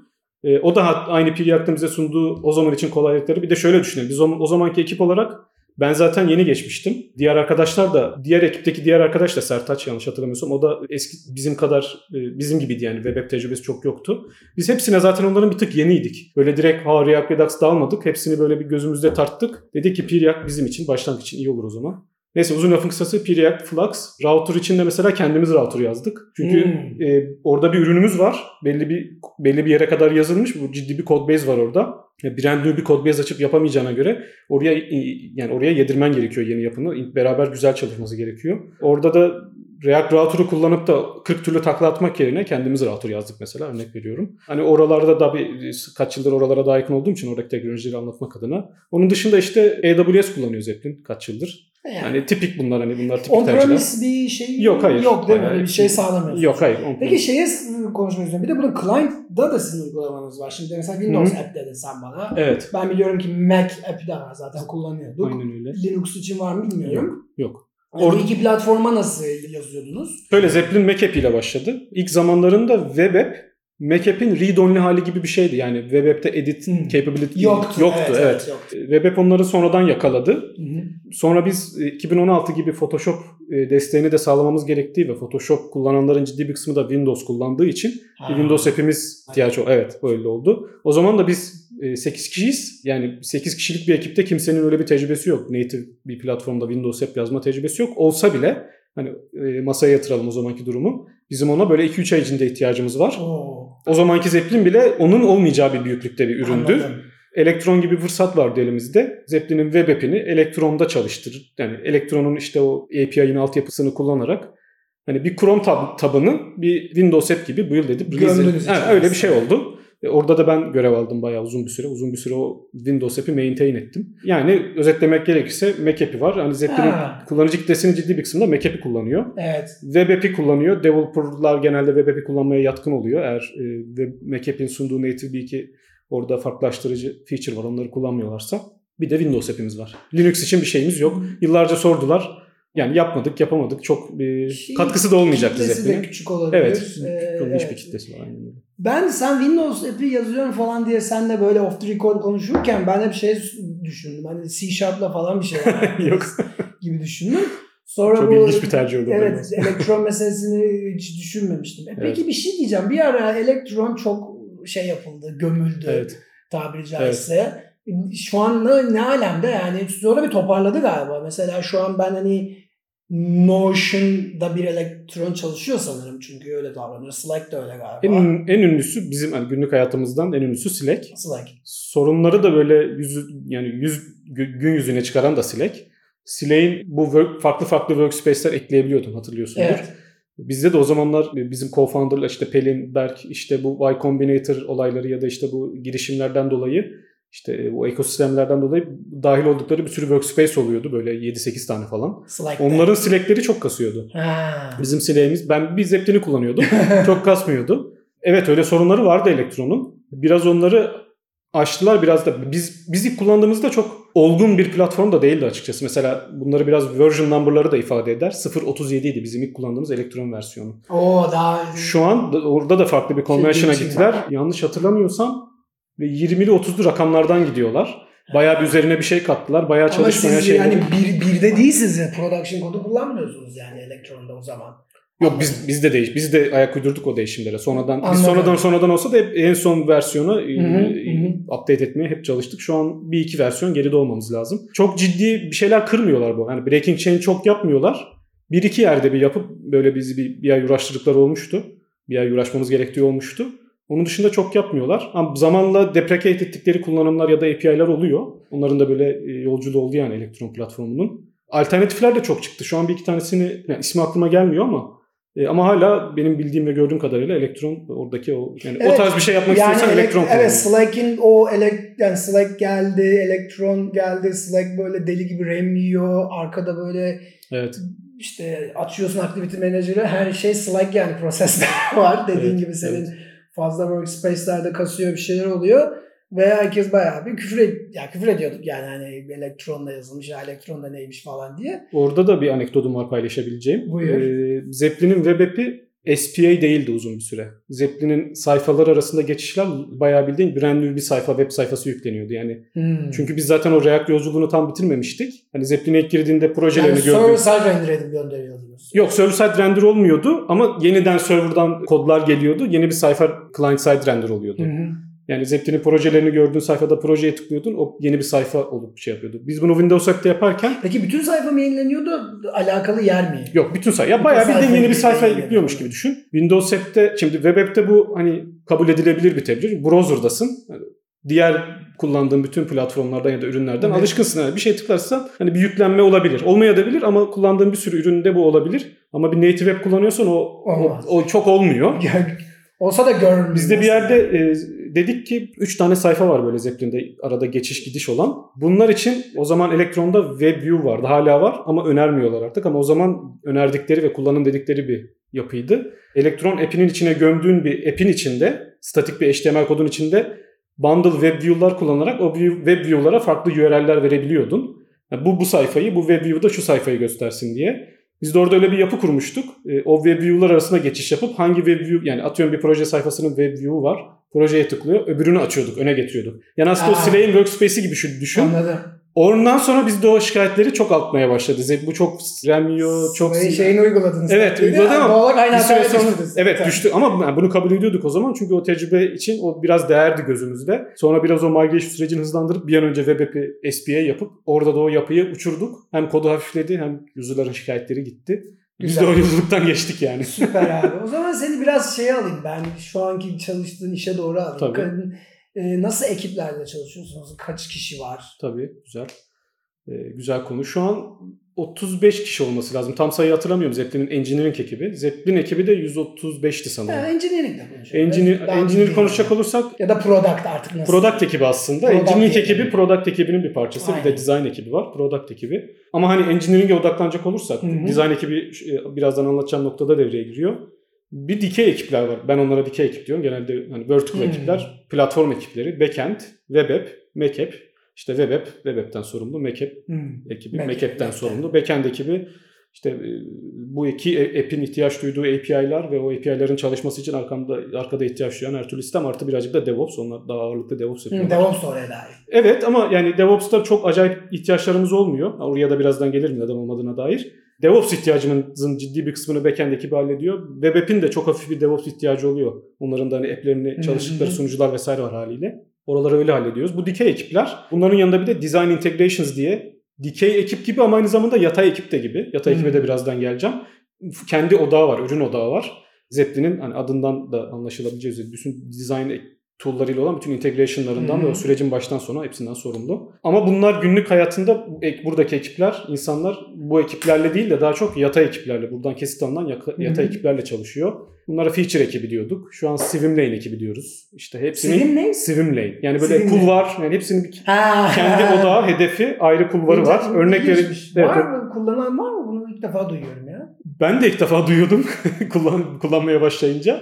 E, o da aynı P-React'ın bize sunduğu o zaman için kolaylıkları. Bir de şöyle düşünelim. Biz o, o zamanki ekip olarak ben zaten yeni geçmiştim. Diğer arkadaşlar da, diğer ekipteki diğer arkadaş da Sertaç yanlış hatırlamıyorsam. O da eski bizim kadar, e, bizim gibiydi yani. Web tecrübesi çok yoktu. Biz hepsine zaten onların bir tık yeniydik. Böyle direkt ha React Redux da almadık. Hepsini böyle bir gözümüzde tarttık. Dedik ki P-React bizim için başlangıç için iyi olur o zaman. Neyse uzun lafın kısası Preact, Flux. Router için de mesela kendimiz router yazdık. Çünkü Hmm. e, orada bir ürünümüz var. Belli bir belli bir yere kadar yazılmış. Bu ciddi bir code base var orada. E, Brand new bir code base açıp yapamayacağına göre oraya e, yani oraya yedirmen gerekiyor yeni yapını. Beraber güzel çalışması gerekiyor. Orada da React Router'ı kullanıp da 40 türlü takla atmak yerine kendimiz router yazdık mesela örnek veriyorum. Hani oralarda da bir kaç yıldır oralara daha yakın olduğum için oradaki teknolojileri anlatmak adına. Onun dışında işte AWS kullanıyor Zeppelin kaç yıldır. Yani tipik bunlar hani bunlar tipik tercihler. On-premise bir şey Yok, hayır. Yok değil mi? Hayır, bir şey sağlamıyorsunuz. Yok hayır. on- Peki şeye konuşmak istiyorum. Bir de bunun client'da da sizin uygulamanız var. Şimdi mesela Windows Hı. app dedin sen bana. Evet. Ben biliyorum ki Mac app'i de var zaten kullanıyorduk. Aynen öyle. Linux için var mı bilmiyorum. Yok. Yani Or- bu iki platforma nasıl yazıyordunuz? Şöyle Zeppelin Mac App ile başladı. İlk zamanlarında Web App Mac App'in read-only hali gibi bir şeydi. Yani Web App'te edit Hmm. capability Yoktu. Yoktu evet. yoktu. Web App onları sonradan yakaladı. Hı. Sonra biz e, 2016 gibi Photoshop e, desteğini de sağlamamız gerektiği ve Photoshop kullananların ciddi bir kısmı da Windows kullandığı için Ha. Windows app'imiz ihtiyaç o. Evet öyle oldu. O zaman da biz 8 kişiyiz. Yani 8 kişilik bir ekipte kimsenin öyle bir tecrübesi yok. Native bir platformda Windows app yazma tecrübesi yok. Olsa bile hani e, masaya yatıralım o zamanki durumu. Bizim ona böyle 2-3 ay içinde ihtiyacımız var. Oo. O zamanki Zeppelin bile onun olmayacağı bir büyüklükte bir üründü. Anladım. Elektron gibi fırsat vardı elimizde. Zeppelin'in web app'ini Elektron'da çalıştırır. Yani Elektron'un işte o API'nin altyapısını kullanarak hani bir Chrome tab- tabanı bir Windows app gibi build edip release edip- öyle bir şey oldu. E, Orada da ben görev aldım bayağı uzun bir süre. Uzun bir süre o Windows app'i maintain ettim. Yani özetlemek gerekirse Mac app'i var. Hani Zeppelin Ha. kullanıcı kitlesinin ciddi bir kısmında Mac app'i kullanıyor. Evet. Web app'i kullanıyor. Developer'lar genelde web app'i kullanmaya yatkın oluyor. Eğer e, Mac app'in sunduğu native bir iki orada farklılaştırıcı feature var onları kullanmıyorlarsa. Bir de Windows app'imiz var. Linux için bir şeyimiz yok. Yıllarca sordular. Yani yapmadık, yapamadık. Çok bir Şey, katkısı da olmayacaktı Kitlesi de küçük olabilir. Evet. Ee, Çok niş evet. bir kitlesi var. Ben sen Windows app'i yazıyorum falan diye senle böyle off the record konuşurken ben hep şey düşündüm. Hani C Sharp'la falan bir şey Yok. gibi düşündüm. Sonra Çok bu ilginç bir tercih oldu. Evet, elektron meselesini hiç düşünmemiştim. E Peki bir şey diyeceğim. Bir ara elektron çok şey yapıldı, gömüldü Evet. tabiri caizse. Şu an ne, ne alemde yani sonra bir toparladı galiba. Mesela şu an ben hani Notion'da bir elektron çalışıyor sanırım çünkü öyle davranıyor. Slack de öyle galiba. En, en ünlüsü bizim hani günlük hayatımızdan en ünlüsü Slack. Slack. sorunları da böyle yüzü yani yüz gü- gün yüzüne çıkaran da Slack. Slack'in bu work, farklı farklı workspace'ler ekleyebiliyordun hatırlıyorsundur. Evet. Bizde de o zamanlar bizim co-founder'lar işte Pelin, Berk, işte bu Y Combinator olayları ya da işte bu girişimlerden dolayı işte bu ekosistemlerden dolayı dahil oldukları bir sürü workspace oluyordu böyle 7-8 tane falan. Slack'te. Onların Slack'leri çok kasıyordu. Ha. Bizim Slack'imiz ben bir Zeppelin'i kullanıyordum. çok kasmıyordu. Evet öyle sorunları vardı elektronun. Biraz onları aştılar biraz da biz biz ilk kullandığımızda çok olgun bir platform da değildi açıkçası. Mesela bunları biraz version number'ları da ifade eder. 0.37 idi bizim ilk kullandığımız elektron versiyonu. Oo daha Şu an da- orada da farklı bir conversion'a değişim gittiler. Yanlış hatırlamıyorsam ve 20'li 30'lu rakamlardan gidiyorlar. Bayağı bir üzerine bir şey kattılar. Bayağı Ama çalışmaya siz şey. yani bir, birde değilsiniz ya. Production kodu kullanmıyorsunuz yani elektronda o zaman. Yok biz biz de değiş. Biz de ayak uydurduk o değişimlere. Sonradan biz sonradan sonradan olsa da hep en son versiyonu e, hı, hı update etmeye hep çalıştık. Şu an bir iki versiyon geride olmamız lazım. Çok ciddi bir şeyler kırmıyorlar bu. Yani breaking chain çok yapmıyorlar. Bir iki yerde bir yapıp böyle bizi bir, bir ay uğraştırdıkları olmuştu. Bir ay uğraşmamız gerektiği olmuştu. Onun dışında çok yapmıyorlar. Ama zamanla deprecate ettikleri kullanımlar ya da API'ler oluyor. Onların da böyle e, yolculuğu oldu yani elektron platformunun. Alternatifler de çok çıktı. Şu an bir iki tanesini yani ismi aklıma gelmiyor ama e, ama hala benim bildiğim ve gördüğüm kadarıyla elektron oradaki o yani o Evet, tarz bir şey yapmak yani istiyorsan elek- elektron Evet kullanıyor. Slack'in o elek yani Slack geldi, elektron geldi. Slack böyle deli gibi RAM yiyor. Arkada böyle Evet. işte açıyorsun Activity Manager'ı her şey Slack yani prosesler var. Dediğin Evet, gibi senin evet. Fazla workspace'lerde kasıyor bir şeyler oluyor. Ve herkes bayağı bir küfür, ed- ya küfür ediyorduk yani hani elektronla yazılmış ya elektron da neymiş falan diye. Orada da bir anekdotum var paylaşabileceğim. Buyur. Ee, Zeppelin'in web app'i SPA değildi uzun bir süre. Zeppelin'in sayfalar arasında geçişler bayağı bildiğin brand new bir sayfa, web sayfası yükleniyordu. Yani Hmm. çünkü biz zaten o React yolculuğunu tam bitirmemiştik. Hani Zeppelin'e ilk girdiğinde projelerini yani gördük. server side render edip gönderiyordunuz. Yok server side render olmuyordu ama yeniden serverdan kodlar geliyordu. Yeni bir sayfa client side render oluyordu. Hı. Yani Zeppelin'in projelerini gördüğün sayfada projeye tıklıyordun. O yeni bir sayfa olup şey yapıyordu. Biz bunu Windows App'te yaparken Peki bütün sayfa mı yenileniyordu? Alakalı yer mi? Yok bütün sayfa. Ya bayağı bildiğin sayfayı yeni bir sayfa yüklüyormuş gibi düşün. Windows App'te şimdi Web App'te bu hani kabul edilebilir bir tebrik. Browser'dasın. Diğer kullandığın bütün platformlardan ya da ürünlerden Evet. alışkınsın. Yani bir şey tıklarsan hani bir yüklenme olabilir. Olmayabilir ama kullandığın bir sürü üründe bu olabilir. Ama bir native app kullanıyorsan o, o, o çok olmuyor. Yani Olsa da görmüyoruz. Biz de bir yerde e, dedik ki 3 tane sayfa var böyle Zeppelin'de arada geçiş gidiş olan. Bunlar için o zaman Elektron'da WebView vardı. Hala var ama önermiyorlar artık. Ama o zaman önerdikleri ve kullanın dedikleri bir yapıydı. Elektron app'inin içine gömdüğün bir app'in içinde statik bir HTML kodun içinde bundle WebView'lar kullanarak o view- WebView'lara farklı URL'ler verebiliyordun. Yani bu bu sayfayı, bu WebView'da şu sayfayı göstersin diye. Biz de orada öyle bir yapı kurmuştuk. E, o WebView'lar arasında geçiş yapıp hangi WebView yani atıyorum bir proje sayfasının WebView'u var. Projeye tıklıyor. Öbürünü açıyorduk, öne getiriyorduk. Yani aslında o Aa. Slack'in workspace'i gibi düşün. Anladım. Ondan sonra bizde o şikayetleri çok artmaya başladı. Bu çok renmiyor, çok... Ve şeyini uyguladınız. Evet, Dedi, uyguladım ama Doğal hataya sonra, düştünüz. evet Tamam. düştü ama bunu kabul ediyorduk o zaman çünkü o tecrübe için o biraz değerdi gözümüzde. Sonra biraz o migration sürecini hızlandırıp bir an önce web app'i SPA yapıp orada da o yapıyı uçurduk. Hem kodu hafifledi hem user'ların şikayetleri gitti. Biz de o yolculuktan geçtik yani. Süper abi. O zaman seni biraz şeye alayım ben. Şu anki çalıştığın işe doğru alayım. Tabii. E, nasıl ekiplerle çalışıyorsunuz? Kaç kişi var? Tabii güzel. Ee, güzel konu. Şu an 35 kişi olması lazım. Tam sayıyı hatırlamıyorum Zeppelin'in engineering ekibi. Zeppelin ekibi de 135'ti sanırım. Yani engineering de konuşuyoruz. Engineer, Daha konuşacak yani. olursak Ya da product artık nasıl? Product ekibi aslında. Product engineering ekibi. ekibi product ekibinin bir parçası. Bir Aynen. de design ekibi var. Product ekibi. Ama hani engineering'e odaklanacak olursak Hı hı. design ekibi e, birazdan anlatacağım noktada devreye giriyor. Bir dikey ekipler var. Ben onlara dikey ekip diyorum. Genelde hani vertical Hı. ekipler, platform ekipleri, backend, web app, Mac app. İşte web app, web app'ten sorumlu, Mac app Hmm. ekibi, Mac Mac, app, app'ten sorumlu. Backend ekibi işte e, bu iki app'in ihtiyaç duyduğu API'lar ve o API'lerin çalışması için arkamda arkada ihtiyaç duyan her türlü sistem artı birazcık da DevOps. Onlar daha ağırlıklı DevOps Hmm, yapıyorlar. DevOps da oraya dahil. Evet ama yani DevOps'ta çok acayip ihtiyaçlarımız olmuyor. Oraya da birazdan gelirim neden olmadığına dair. DevOps ihtiyacımızın ciddi bir kısmını backend ekibi hallediyor. Web app'in de çok hafif bir DevOps ihtiyacı oluyor. Onların da hani app'lerini çalıştıkları sunucular vesaire var haliyle. Oraları öyle hallediyoruz. Bu dikey ekipler. Bunların yanında bir de Design Integrations diye dikey ekip gibi ama aynı zamanda yatay ekip de gibi. Yatay ekibe de birazdan geleceğim. Kendi odağı var, ürün odağı var. Zeppelin'in hani adından da anlaşılabileceği üzere bütün design tool'larıyla olan bütün integration'larından ve o sürecin baştan sona hepsinden sorumlu. Ama bunlar günlük hayatında buradaki ekipler, insanlar bu ekiplerle değil de daha çok yatay ekiplerle, buradan kesit alınan hı. ekiplerle çalışıyor. Bunlara feature ekibi diyorduk. Şu an Swimlane ekibi diyoruz. İşte hepsinin Swim ne? Swimlane. Yani böyle Swimlane. kulvar, yani hepsinin bir Ha. kendi odağı, hedefi, ayrı kulvarı var. Örnek ilginçmiş. Evet, Var mı? Kullanan var mı? Bunu ilk defa duyuyorum ya. ben de ilk defa duyuyordum kullan, kullanmaya başlayınca.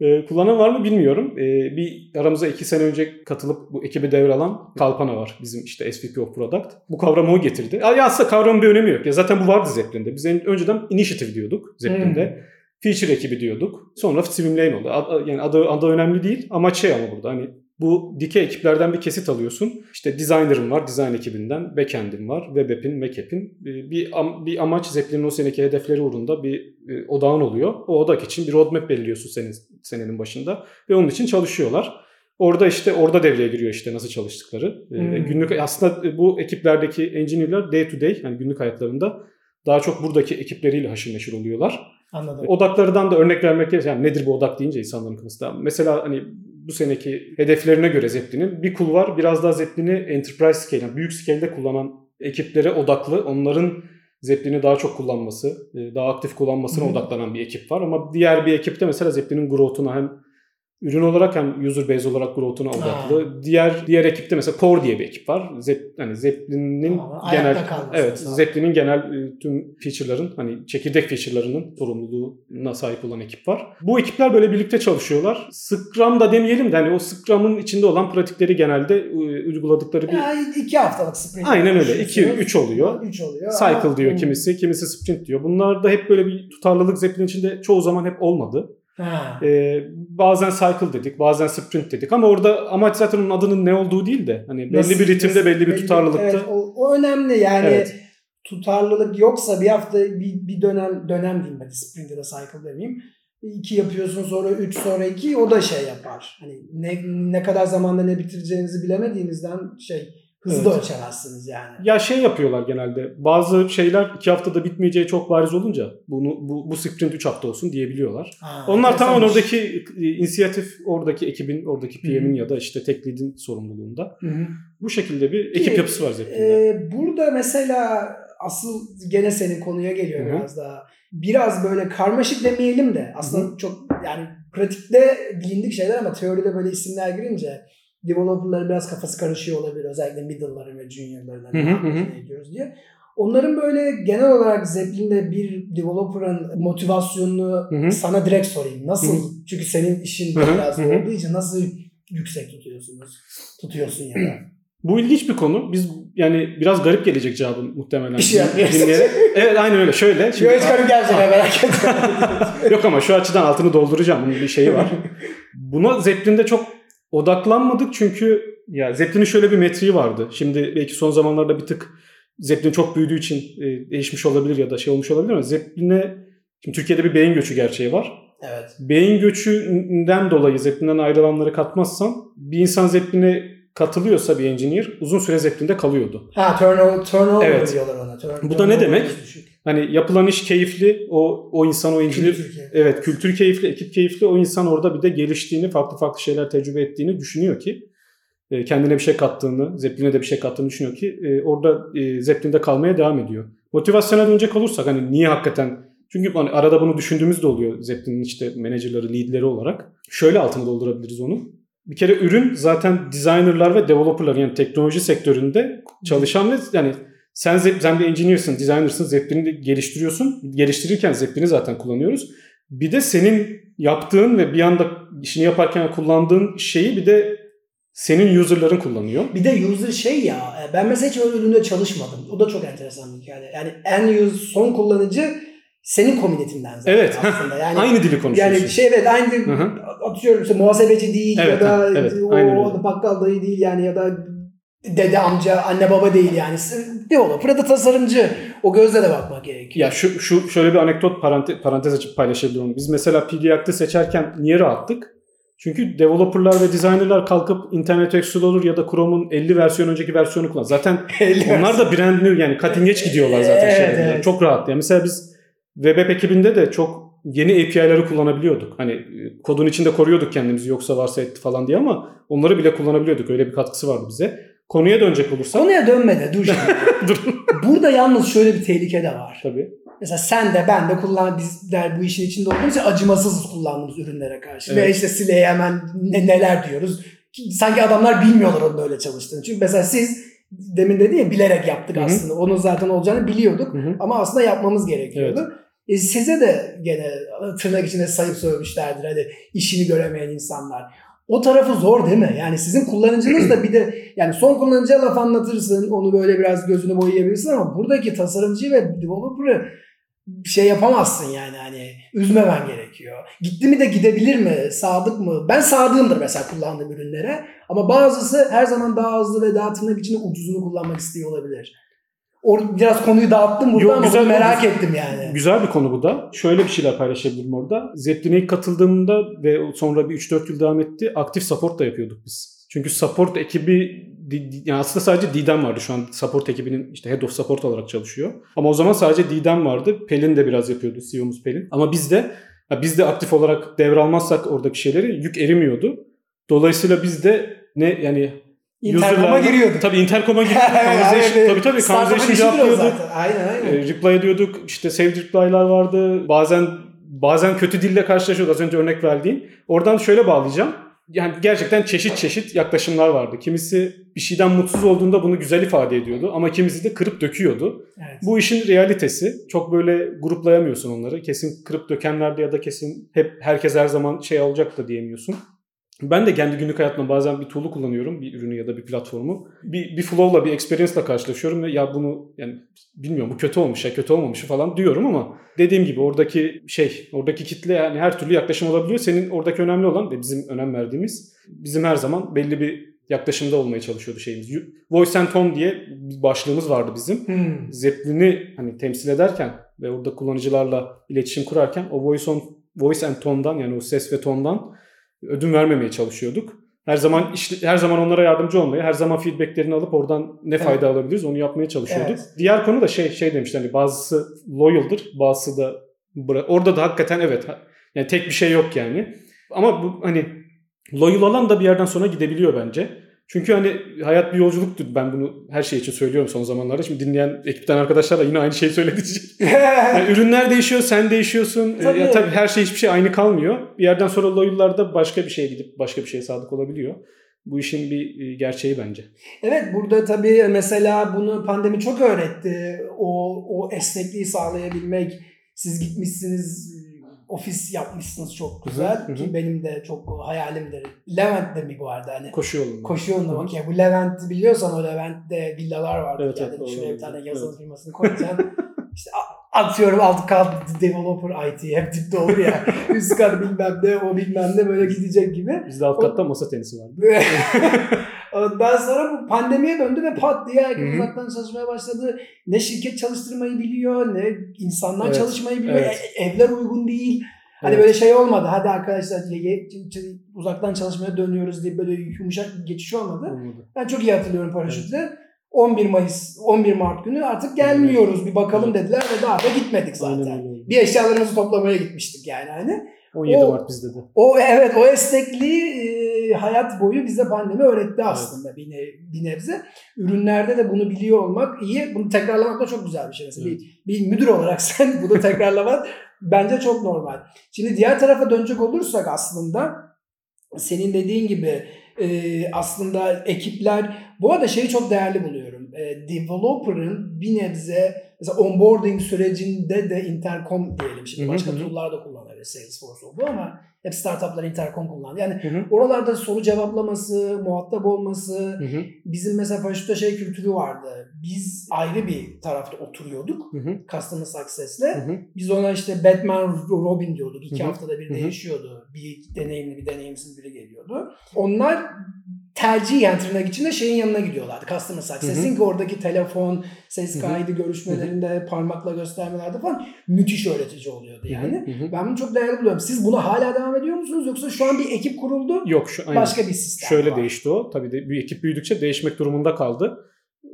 Ee, kullanan var mı bilmiyorum. Ee, bir aramıza iki sene önce katılıp bu ekibi devralan Kalpana var. Bizim işte SVP of Product. Bu kavramı o getirdi. Ya aslında kavramın bir önemi yok. Ya zaten bu vardı Zeppelin'de. Biz en, önceden initiative diyorduk Zeppelin'de. Feature ekibi diyorduk. Sonra Swimlane oldu. Ad- yani adı, adı önemli değil. Amaç şey ama burada hani bu dikey ekiplerden bir kesit alıyorsun. İşte designer'ın var, design ekibinden. Backend'in var, web app'in, Mac app'in. Ee, Bir, bir amaç Zeppelin'in o seneki hedefleri uğrunda bir e, odağın oluyor. O odak için bir roadmap belirliyorsun senin, senenin başında. Ve onun için çalışıyorlar. Orada işte orada devreye giriyor işte nasıl çalıştıkları. Ee, Hmm. Günlük aslında bu ekiplerdeki engineer'lar day to day yani günlük hayatlarında daha çok buradaki ekipleriyle haşır neşir oluyorlar. Anladım. Odaklardan da örnek vermek gerekirse yani nedir bu odak deyince insanların kafasında. Mesela hani bu seneki hedeflerine göre Zeppelin'in bir kul var biraz daha Zeppelin'i enterprise scale yani büyük scale'de kullanan ekiplere odaklı. Onların Zeppelin'i daha çok kullanması, e, daha aktif kullanmasına hı. odaklanan bir ekip var. Ama diğer bir ekipte mesela Zeppelin'in growth'una hem ürün olarak hem user base olarak growth'una odaklı. Diğer diğer ekipte mesela Core diye bir ekip var. Zep, hani Zeppelin'in ayakta genel evet sağlıyor. Zeppelin'in genel e, tüm feature'ların hani çekirdek feature'larının sorumluluğuna sahip olan ekip var. Bu ekipler böyle birlikte çalışıyorlar. Scrum da demeyelim de hani o Scrum'ın içinde olan pratikleri genelde e, uyguladıkları bir Ya iki haftalık sprint. Aynen öyle. İki, üç oluyor. Üç oluyor. cycle Ama- diyor Hmm. kimisi, kimisi sprint diyor. Bunlar da hep böyle bir tutarlılık Zeppelin içinde çoğu zaman hep olmadı. Ha. Ee, bazen cycle dedik, bazen sprint dedik ama orada amaç zaten onun adının ne olduğu değil de hani belli Nasıl- bir ritimde, nasıl- belli bir tutarlılıkta. Evet, o, o önemli yani. Evet. Tutarlılık yoksa bir hafta bir, bir dönem dönem diyeyim hadi sprint ya da cycle demeyeyim. 2 yapıyorsun sonra 3 sonra 2 o da şey yapar. Hani ne, ne kadar zamanda ne bitireceğinizi bilemediğinizden şey hızı da Evet. ölçemezsiniz yani. Ya şey yapıyorlar genelde. Bazı şeyler iki haftada bitmeyeceği çok bariz olunca bunu bu, bu sprint 3 hafta olsun diyebiliyorlar. Ha, Onlar tamamen oradaki e, inisiyatif oradaki ekibin, oradaki PM'in ya da işte tek lead'in sorumluluğunda. Hı hı. Bu şekilde bir Ki, ekip yapısı var Zeppelin'de. Ee, burada mesela asıl gene senin konuya geliyor Hı hı. biraz daha. Biraz böyle karmaşık demeyelim de aslında çok yani pratikte bilindik şeyler ama teoride böyle isimler girince developerların biraz kafası karışıyor olabilir. Özellikle middle'ların ve junior'ların hani ne ediyoruz diye. Onların böyle genel olarak Zeppelin'de bir developer'ın motivasyonunu Hı hı. sana direkt sorayım. Nasıl? Hı Çünkü senin işin biraz hı hı. olduğu için nasıl yüksek tutuyorsunuz? Tutuyorsun ya da. Bu ilginç bir konu. Biz yani biraz garip gelecek cevabın muhtemelen. Bir şey dinleyerek. Evet aynen öyle. Şöyle. Şimdi Yok çıkarım gerçekten merak etme. Yok ama şu açıdan altını dolduracağım. Bunun bir şeyi var. Buna Zeppelin'de çok odaklanmadık çünkü ya Zeppelin'in şöyle bir metriği vardı. Şimdi belki son zamanlarda bir tık Zeppelin çok büyüdüğü için e, değişmiş olabilir ya da şey olmuş olabilir ama Zeppelin'e şimdi Türkiye'de bir beyin göçü gerçeği var. evet. Beyin göçünden dolayı Zeppelin'den ayrılanları katmazsam bir insan Zeppelin'e katılıyorsa bir engineer uzun süre Zeppelin'de kalıyordu. Ha turnover, turnover Evet. diyorlar ona. Turn- Bu da ne demek? düşük. Hani yapılan iş keyifli, o o insan o Türkiye. Evet kültür keyifli, ekip keyifli. O insan orada bir de geliştiğini, farklı farklı şeyler tecrübe ettiğini düşünüyor ki e, kendine bir şey kattığını, Zeppelin'e de bir şey kattığını düşünüyor ki e, orada e, Zeppelin'de kalmaya devam ediyor. Motivasyona dönecek olursak hani niye hakikaten çünkü hani arada bunu düşündüğümüz de oluyor Zeppelin'in işte menajerleri, leadleri olarak. Şöyle altını doldurabiliriz onu. Bir kere ürün zaten designerlar ve developerlar yani teknoloji sektöründe çalışan ve yani sen, sen bir engineer'sın, designer'sın, Zeppelin'i geliştiriyorsun. Geliştirirken Zeppelin'i zaten kullanıyoruz. Bir de senin yaptığın ve bir anda işini yaparken kullandığın şeyi bir de senin user'ların kullanıyor. Bir de user şey ya e, ben mesela hiç öyle üründe çalışmadım. O da çok enteresan bir hikaye. Yani en user son kullanıcı senin komünitinden zaten Evet. aslında. Yani Aynı dili konuşuyorsun. yani şey evet aynı Hı hı. atıyorum işte muhasebeci değil ya Evet, da ha, evet, o, o bakkal dayı değil yani ya da dede amca anne baba değil yani developer da tasarımcı o gözle de bakmak gerekiyor. Ya şu, şu şöyle bir anekdot parantez, parantez açıp paylaşabilirim. Biz mesela PDAct'ı seçerken niye rahattık? Çünkü developerlar ve designerlar kalkıp Internet Explorer ya da Chrome'un 50 versiyon önceki versiyonu kullan. Zaten onlar da brand new yani cutting edge gidiyorlar zaten. Evet, evet. Çok rahat. Yani mesela biz web app ekibinde de çok yeni API'ları kullanabiliyorduk. Hani e, kodun içinde koruyorduk kendimizi yoksa varsa etti falan diye ama onları bile kullanabiliyorduk. Öyle bir katkısı vardı bize. Konuya dönecek olursak. Konuya dönmedi dur şimdi. Dur. Burada yalnız şöyle bir tehlike de var. Tabii. Mesela sen de ben de kullan bizler bu işin içinde olduğumuz için acımasız kullandığımız ürünlere karşı. Ve Evet. işte Sile'ye hemen ne, neler diyoruz. Ki Sanki adamlar bilmiyorlar onun böyle çalıştığını. Çünkü mesela siz demin dedin ya bilerek yaptık Hı hı. aslında. Onun zaten olacağını biliyorduk. Hı hı. Ama aslında yapmamız gerekiyordu. E, size de gene tırnak içinde sayıp sövmüşlerdir. Hani işini göremeyen insanlar. O tarafı zor değil mi? Yani sizin kullanıcınız da bir de yani son kullanıcıya laf anlatırsın. Onu böyle biraz gözünü boyayabilirsin ama buradaki tasarımcıyı ve developer'ı şey yapamazsın yani hani üzmemen gerekiyor. Gitti mi de gidebilir mi? Sadık mı? Ben sadığımdır mesela kullandığım ürünlere. Ama bazısı her zaman daha hızlı ve daha tırnak içinde ucuzunu kullanmak istiyor olabilir. Or biraz konuyu dağıttım burada Yok, ama güzel, merak güzel. ettim yani. Güzel bir konu bu da. Şöyle bir şeyler paylaşabilirim orada. Zeppelin'e ilk katıldığımda ve sonra bir 3-4 yıl devam etti. Aktif support da yapıyorduk biz. Çünkü support ekibi yani aslında sadece Didem vardı şu an support ekibinin işte head of support olarak çalışıyor. Ama o zaman sadece Didem vardı. Pelin de biraz yapıyordu CEO'muz Pelin. Ama biz de ya biz de aktif olarak devralmazsak oradaki şeyleri yük erimiyordu. Dolayısıyla biz de ne yani Intercom'a giriyorduk. Tabii Intercom'a giriyorduk. Conversation, tabii tabii conversation cevaplıyorduk. Aynen aynen. E, reply ediyorduk. İşte saved reply'lar vardı. Bazen bazen kötü dille karşılaşıyorduk. Az önce örnek verdiğim. Oradan şöyle bağlayacağım. Yani gerçekten çeşit çeşit yaklaşımlar vardı. Kimisi bir şeyden mutsuz olduğunda bunu güzel ifade ediyordu ama kimisi de kırıp döküyordu. Evet. Bu işin realitesi. Çok böyle gruplayamıyorsun onları. Kesin kırıp dökenlerde ya da kesin hep herkes her zaman şey olacak da diyemiyorsun. Ben de kendi günlük hayatımda bazen bir tool'u kullanıyorum. Bir ürünü ya da bir platformu. Bir, bir flow'la, bir experience'la karşılaşıyorum ve ya bunu yani bilmiyorum bu kötü olmuş ya kötü olmamış falan diyorum ama dediğim gibi oradaki şey, oradaki kitle yani her türlü yaklaşım olabiliyor. Senin oradaki önemli olan ve bizim önem verdiğimiz bizim her zaman belli bir yaklaşımda olmaya çalışıyordu şeyimiz. Voice and Tone diye bir başlığımız vardı bizim. Hmm. Zeppelin'i hani temsil ederken ve orada kullanıcılarla iletişim kurarken o voice on voice and tone'dan yani o ses ve tondan ödün vermemeye çalışıyorduk. Her zaman işle- her zaman onlara yardımcı olmaya, her zaman feedbacklerini alıp oradan ne fayda alabiliriz onu yapmaya çalışıyorduk. Evet. Diğer konu da şey şey demişler hani bazısı loyal'dır, bazısı da orada da hakikaten evet yani tek bir şey yok yani. Ama bu hani loyal olan da bir yerden sonra gidebiliyor bence. Çünkü hani hayat bir yolculuktur. Ben bunu her şey için söylüyorum son zamanlarda. Şimdi dinleyen ekipten arkadaşlar da yine aynı şeyi söyledi. Yani ürünler değişiyor, sen değişiyorsun. Ee, Tabii. Ya tabii her şey hiçbir şey aynı kalmıyor. Bir yerden sonra loyal'larda başka bir şeye gidip başka bir şeye sadık olabiliyor. Bu işin bir e, gerçeği bence. Evet burada tabii mesela bunu pandemi çok öğretti. O, o esnekliği sağlayabilmek. Siz gitmişsiniz ofis yapmışsınız çok güzel Hı hı, ki benim de çok hayalimdir. Levent'te mi arada hani Koşu yolunda. koşu yolunda bak ya bu Levent'i biliyorsan o Levent'te villalar vardı. Evet, yani evet, şuraya bir tane yazılım Evet. firmasını koyacaksın. işte atıyorum alt kat developer IT hep tipte olur ya. Üst kat bilmem ne o bilmem ne böyle gidecek gibi. Bizde alt katta masa tenisi vardı. Ondan sonra bu pandemiye döndü ve pat diye herkes uzaktan çalışmaya başladı. Ne şirket çalıştırmayı biliyor, ne insanlar Evet, çalışmayı biliyor. evet. E- evler uygun değil. Hani Evet. böyle şey olmadı. Hadi arkadaşlar uzaktan çalışmaya dönüyoruz diye böyle yumuşak bir geçiş olmadı. Olmadı. Ben çok iyi hatırlıyorum paraşütle. 11 Mayıs, 11 Mart günü artık gelmiyoruz bir bakalım Evet. dediler ve daha da gitmedik zaten. Aynen. Bir eşyalarımızı toplamaya gitmiştik yani hani. 17 O- Mart bizde de. O evet o esnekliği e, hayat boyu bize pandemi öğretti aslında bir, ne- bir nebze. Ürünlerde de bunu biliyor olmak iyi. Bunu tekrarlamak da çok güzel bir şey. Mesela Evet. bir, bir müdür olarak sen bunu tekrarlaman bence çok normal. Şimdi diğer tarafa dönecek olursak aslında senin dediğin gibi e, aslında ekipler bu arada şeyi çok değerli buluyorum. E, developer'ın bir nebze mesela onboarding sürecinde de intercom diyelim. Şimdi başka tool'lar da kullanıyor. Salesforce oldu ama hep startuplar intercom kullandı. Yani Hı hı. oralarda soru cevaplaması, muhatap olması, Hı hı. bizim mesela paraşütte şey kültürü vardı. Biz ayrı bir tarafta oturuyorduk. Hı hı. Customer Success'le. Hı hı. Biz ona işte Batman Robin diyorduk. İki Hı hı. haftada bir Hı hı. değişiyordu. Bir deneyimli bir deneyimsiz biri geliyordu. Onlar tercih yani tırnak içinde şeyin yanına gidiyorlardı. Customer Success'in ki oradaki telefon, ses kaydı görüşmelerinde parmakla göstermelerde falan müthiş öğretici oluyordu yani. Hı hı. Ben bunu çok değerli buluyorum. Siz buna hala devam ediyor musunuz yoksa şu an bir ekip kuruldu? Yok şu aynen. Başka bir sistem Şöyle var. değişti o. Tabii de bir ekip büyüdükçe değişmek durumunda kaldı.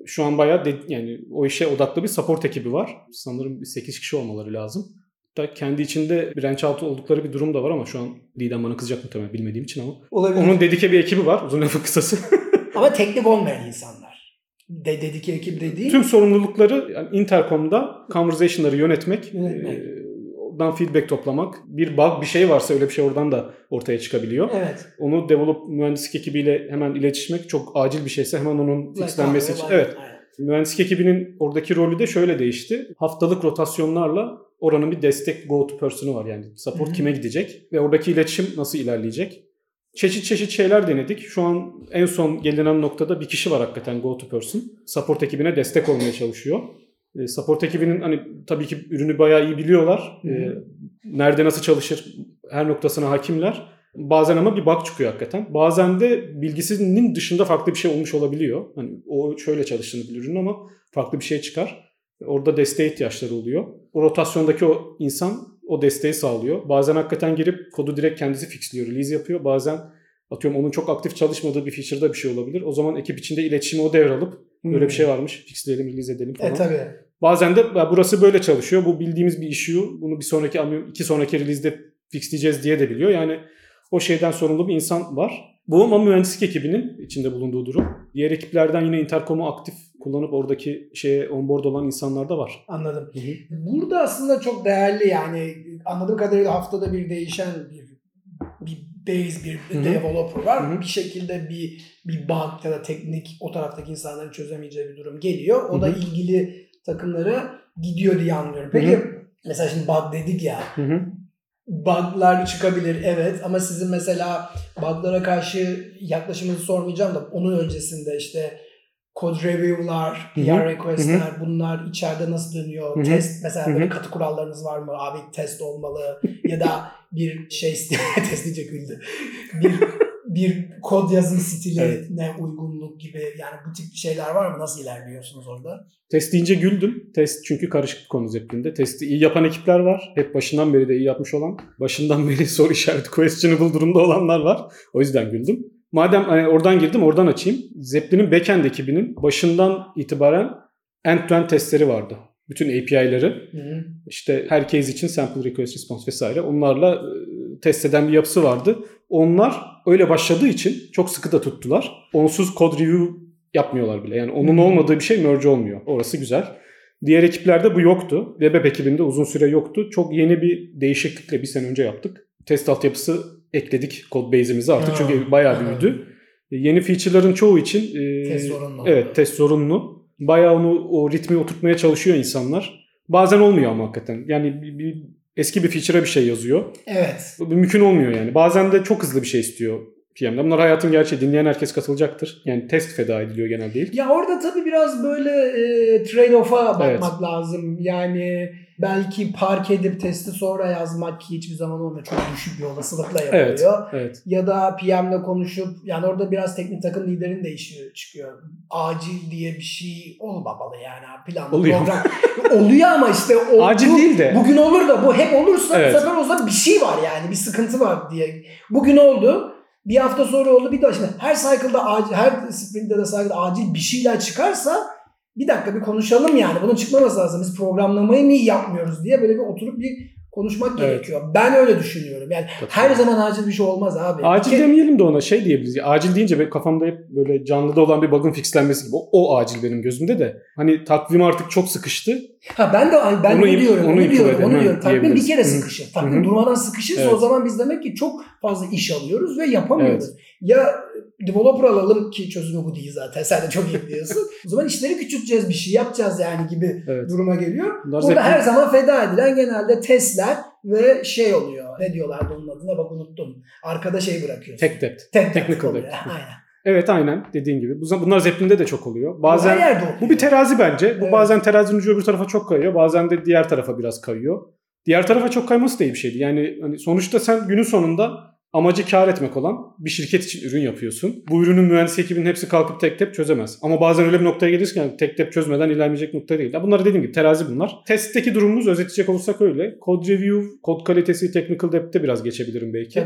Şu an bayağı de- yani o işe odaklı bir support ekibi var. Sanırım bir 8 kişi olmaları lazım. Da kendi içinde branch out oldukları bir durum da var ama şu an Didem bana kızacak muhtemelen bilmediğim için ama. Olabilir. Onun dedike bir ekibi var. Uzun lafın kısası. Ama teknik olmayan insanlar. De dedik ekip dediğin. Tüm sorumlulukları yani Intercom'da conversation'ları yönetmek, Yönetmek. e, oradan feedback toplamak. Bir bug bir şey varsa öyle bir şey oradan da ortaya çıkabiliyor. Evet. Onu develop mühendislik ekibiyle hemen iletişmek çok acil bir şeyse hemen onun fixlenmesi için. Evet. Mühendislik ekibinin oradaki rolü de şöyle değişti. Haftalık rotasyonlarla oranın bir destek go to person'ı var. Yani support Hı hı. kime gidecek ve oradaki iletişim nasıl ilerleyecek? Çeşit çeşit şeyler denedik. Şu an en son gelinen noktada bir kişi var hakikaten go to person. Support ekibine destek olmaya çalışıyor. E, support ekibinin hani tabii ki ürünü bayağı iyi biliyorlar. E, nerede nasıl çalışır her noktasına hakimler. Bazen ama bir bug çıkıyor hakikaten. Bazen de bilgisinin dışında farklı bir şey olmuş olabiliyor. Hani o şöyle çalıştığını bilir ürünün ama farklı bir şey çıkar. Orada desteğe ihtiyaçları oluyor. O rotasyondaki o insan o desteği sağlıyor. Bazen hakikaten girip kodu direkt kendisi fixliyor, release yapıyor. Bazen atıyorum onun çok aktif çalışmadığı bir feature'da bir şey olabilir. O zaman ekip içinde iletişimi o devralıp böyle bir şey varmış fixleyelim, release edelim falan. E tabii. Bazen de burası böyle çalışıyor. Bu bildiğimiz bir issue. Bunu bir sonraki iki sonraki release'de fixleyeceğiz diye de biliyor. Yani o şeyden sorumlu bir insan var. Bu ama mühendislik ekibinin içinde bulunduğu durum. Diğer ekiplerden yine Intercom'u aktif kullanıp oradaki şeye onboard olan insanlar da var. Anladım. Burada aslında çok değerli yani anladığım kadarıyla haftada bir değişen bir bir base bir Hı hı. developer var. Hı hı. Bir şekilde bir bir bug ya da teknik o taraftaki insanların çözemeyeceği bir durum geliyor. O Hı da hı. ilgili takımlara gidiyor diye anlıyorum. Peki mesela şimdi bug dedik ya. Hı hı. Bug'lar çıkabilir evet ama sizin mesela bug'lara karşı yaklaşımınızı sormayacağım da onun öncesinde işte code review'lar. PR request'ler bunlar içeride nasıl dönüyor? Hı hı. Test mesela böyle katı kurallarınız var mı? Abi test olmalı ya da bir şey test diyecek güldü. Bir bir kod yazım stiline Evet. uygunluk gibi yani bu tip şeyler var mı? Nasıl ilerliyorsunuz orada? Test deyince güldüm. Test çünkü karışık bir konu Zeppelin'de. Testi iyi yapan ekipler var. Hep başından beri de iyi yapmış olan. Başından beri soru işareti questionable durumda olanlar var. O yüzden güldüm. Madem hani oradan girdim oradan açayım. Zeppelin'in backend ekibinin başından itibaren end-to-end testleri vardı. Bütün Hı-hı. işte her case için sample request response vesaire onlarla e, test eden bir yapısı vardı. Onlar öyle başladığı için çok sıkı da tuttular. Onsuz code review yapmıyorlar bile. Yani onun olmadığı bir şey merge olmuyor. Orası güzel. Diğer ekiplerde bu yoktu. Web app ekibinde uzun süre yoktu. Çok yeni bir değişiklikle bir sene önce yaptık. Test altyapısı ekledik code base'imize artık Ha, çünkü bayağı büyüdü. Yeni feature'ların çoğu için e, Test zorunlu. Evet test zorunlu. Bayağı onu o ritmi oturtmaya çalışıyor insanlar. Bazen olmuyor ama hakikaten. Yani bir, bir- eski bir feature'a bir şey yazıyor. Evet. Bu mümkün olmuyor yani. Bazen de çok hızlı bir şey istiyor PM'de. Bunlar hayatın gerçeği. Dinleyen herkes katılacaktır. Yani test feda ediliyor genelde ilk. Ya orada tabii biraz böyle e, trade-off'a bakmak Evet. lazım. Yani belki park edip testi sonra yazmak ki hiçbir zaman olmuyor. Çok düşük bir olasılıkla yapılıyor. Evet. Evet. Ya da PM'le konuşup yani orada biraz teknik takım liderin değişiyor çıkıyor. Acil diye bir şey olmamalı yani plan Oluyor. program. Oluyor ama işte o, Acil değil de. Bugün olur da bu hep olursa Evet. bu sefer o zaman bir şey var yani bir sıkıntı var diye. Bugün oldu. Bir hafta sonra oldu bir daha şimdi her cycle'da acil, her sprint'te de cycle'da acil bir şeyler çıkarsa bir dakika bir konuşalım yani. Bunun çıkmaması lazım. Biz programlamayı mı iyi yapmıyoruz diye böyle bir oturup bir konuşmak Evet. gerekiyor. Ben öyle düşünüyorum. Yani her zaman acil bir şey olmaz abi. Acil kere- demeyelim de ona şey diyebiliriz. Acil deyince benim kafamda hep böyle canlıda olan bir bug'ın fixlenmesi gibi. O, o acil benim gözümde de. Hani takvim artık çok sıkıştı. Ha ben de ben Onu im- diyorum. onu Onu, diyorum. Onu diyorum. Takvim bir kere sıkışır. Takvim durmadan sıkışırsa Evet. o zaman biz demek ki çok fazla iş alıyoruz ve yapamıyoruz. Ya developer alalım ki çözümü bu değil zaten. Sen de çok iyi biliyorsun. o zaman işleri küçülteceğiz, bir şey yapacağız yani gibi Evet. duruma geliyor. Bunlar Burada her zaman feda edilen genelde testler ve şey oluyor. Ne diyorlardı onun adına bak unuttum. Arkada şey bırakıyorsun. Tek dept. Tek technical oluyor. debt. Aynen. Evet aynen dediğin gibi. Bu- Bunlar Zeppelin'de de çok oluyor. Her Bazen yerde oluyor. bu bir terazi bence. Bu Evet. bazen terazinin ucu öbür tarafa çok kayıyor. Bazen de diğer tarafa biraz kayıyor. Diğer tarafa çok kayması da iyi bir şeydi. Yani hani sonuçta sen günün sonunda amacı kar etmek olan bir şirket için ürün yapıyorsun. Bu ürünün mühendis ekibinin hepsi kalkıp tek tek çözemez. Ama bazen öyle bir noktaya gelirsin ki yani tek tek çözmeden ilerleyecek nokta değil. Ya bunları dediğim gibi terazi bunlar. Testteki durumumuz özetleyecek olursak öyle. Code review, kod kalitesi, technical depth'te biraz geçebilirim belki.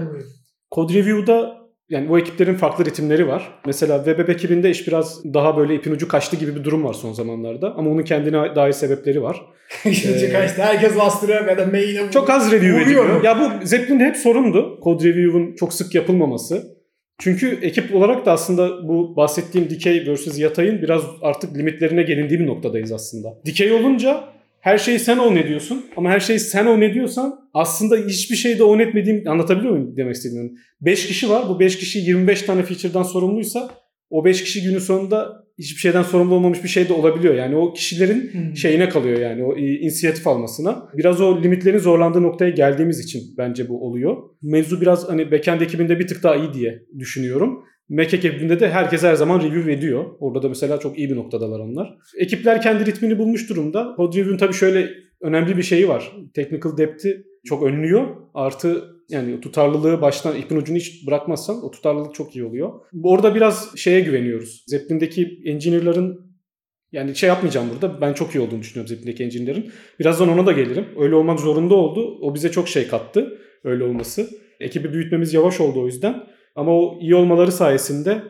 Code Review'da yani bu ekiplerin farklı ritimleri var. Mesela web app ekibinde iş biraz daha böyle ipin ucu kaçtı gibi bir durum var son zamanlarda. Ama onun kendine dair sebepleri var. Şimdi Ee, kaçtı. Herkes bastırıyor ya da maile Çok az review ediliyor. mu? Ya bu Zeppelin'de hep sorundu. Code Review'un çok sık yapılmaması. Çünkü ekip olarak da aslında bu bahsettiğim dikey vs yatayın biraz artık limitlerine gelindiği bir noktadayız aslında. Dikey olunca her şeyi sen own ediyorsun ama her şeyi sen own ediyorsan aslında hiçbir şeyde own etmediğim anlatabiliyor muyum demek istediğimi? 5 kişi var. Bu 5 kişi 25 tane feature'dan sorumluysa o 5 kişi günün sonunda hiçbir şeyden sorumlu olmamış bir şey de olabiliyor. Yani o kişilerin Hmm. şeyine kalıyor yani o inisiyatif almasına. Biraz o limitlerin zorlandığı noktaya geldiğimiz için bence bu oluyor. Mevzu biraz hani backend ekibinde bir tık daha iyi diye düşünüyorum. Mac ekibinde de herkes her zaman review ediyor. Orada da mesela çok iyi bir noktadalar onlar. Ekipler kendi ritmini bulmuş durumda. Code review'un tabii şöyle önemli bir şeyi var. Technical depth'i çok önlüyor. Artı yani tutarlılığı baştan ipin ucunu hiç bırakmazsan o tutarlılık çok iyi oluyor. Orada biraz şeye güveniyoruz. Zeppelin'deki engineer'ların yani şey yapmayacağım burada. Ben çok iyi olduğunu düşünüyorum Zeppelin'deki engineer'ların. Birazdan ona da gelirim. Öyle olmak zorunda oldu. O bize çok şey kattı. Öyle olması. Ekibi büyütmemiz yavaş oldu o yüzden. Ama o iyi olmaları sayesinde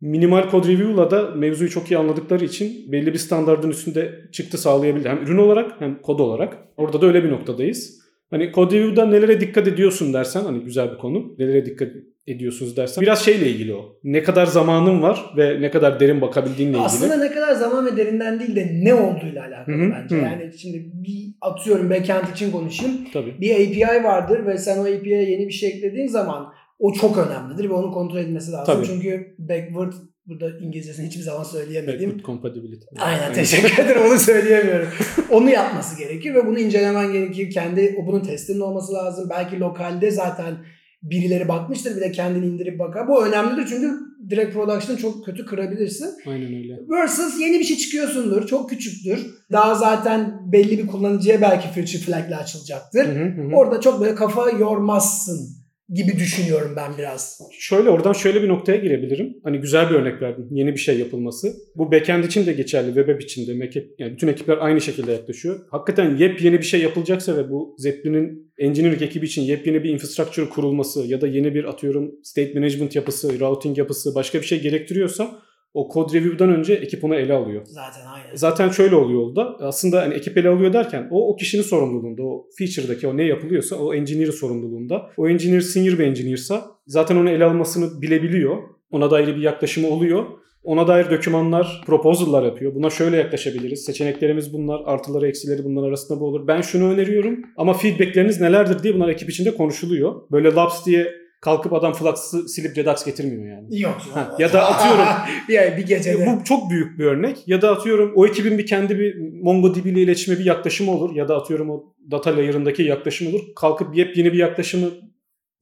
minimal code review'la da mevzuyu çok iyi anladıkları için belli bir standardın üstünde çıktı sağlayabildi. Hem ürün olarak hem kod olarak. Orada da öyle bir noktadayız. Hani code review'da nelere dikkat ediyorsun dersen hani güzel bir konu. Nelere dikkat ediyorsunuz dersen biraz şeyle ilgili o. Ne kadar zamanın var ve ne kadar derin bakabildiğinle ilgili. Aslında ne kadar zaman ve derinden değil de ne olduğuyla alakalı Hı hı, bence. hı. Yani şimdi bir atıyorum backend için konuşayım. Tabii. Bir API vardır ve sen o API'ye yeni bir şey eklediğin zaman o çok önemlidir ve onun kontrol edilmesi lazım. Tabii. Çünkü backward burada İngilizcesini hiçbir zaman söyleyemedim. Backward compatibility. Aynen teşekkür ederim onu söyleyemiyorum. onu yapması gerekir ve bunu incelemen gerekir. Kendi o bunun testinin olması lazım. Belki lokalde zaten birileri bakmıştır bir de kendini indirip bakar. Bu önemlidir çünkü direkt production'ı çok kötü kırabilirsin. Aynen öyle. Versus yeni bir şey çıkıyorsundur. Çok küçüktür. Daha zaten belli bir kullanıcıya belki feature flag'le açılacaktır. Hı hı hı. Orada çok böyle kafa yormazsın gibi düşünüyorum ben biraz. Şöyle oradan şöyle bir noktaya girebilirim. Hani güzel bir örnek verdim. Yeni bir şey yapılması. Bu backend için de geçerli, web app için de. Yani bütün ekipler aynı şekilde yaklaşıyor. Hakikaten yepyeni bir şey yapılacaksa ve bu Zeppelin'in engineering ekibi için yepyeni bir infrastructure kurulması ya da yeni bir atıyorum state management yapısı, routing yapısı başka bir şey gerektiriyorsa o code review'dan önce ekip onu ele alıyor. Zaten aynen. Zaten şöyle oluyor oldu. Aslında hani ekip ele alıyor derken o o kişinin sorumluluğunda. O feature'daki o ne yapılıyorsa o engineer sorumluluğunda. O engineer senior bir engineer'sa zaten onu ele almasını bilebiliyor. Ona dair bir yaklaşımı oluyor. Ona dair dokümanlar, proposal'lar yapıyor. Buna şöyle yaklaşabiliriz. Seçeneklerimiz bunlar, artıları eksileri bunlar arasında bu olur. Ben şunu öneriyorum ama feedbackleriniz nelerdir diye bunlar ekip içinde konuşuluyor. Böyle labs diye kalkıp adam Flux'ı silip Redux getirmiyor yani. Yok. Ha, ya da atıyorum bir, bir gecede. bu çok büyük bir örnek. Ya da atıyorum o ekibin bir kendi bir MongoDB ile iletişime bir yaklaşımı olur. Ya da atıyorum o data layer'ındaki yaklaşım olur. Kalkıp yepyeni bir yaklaşımı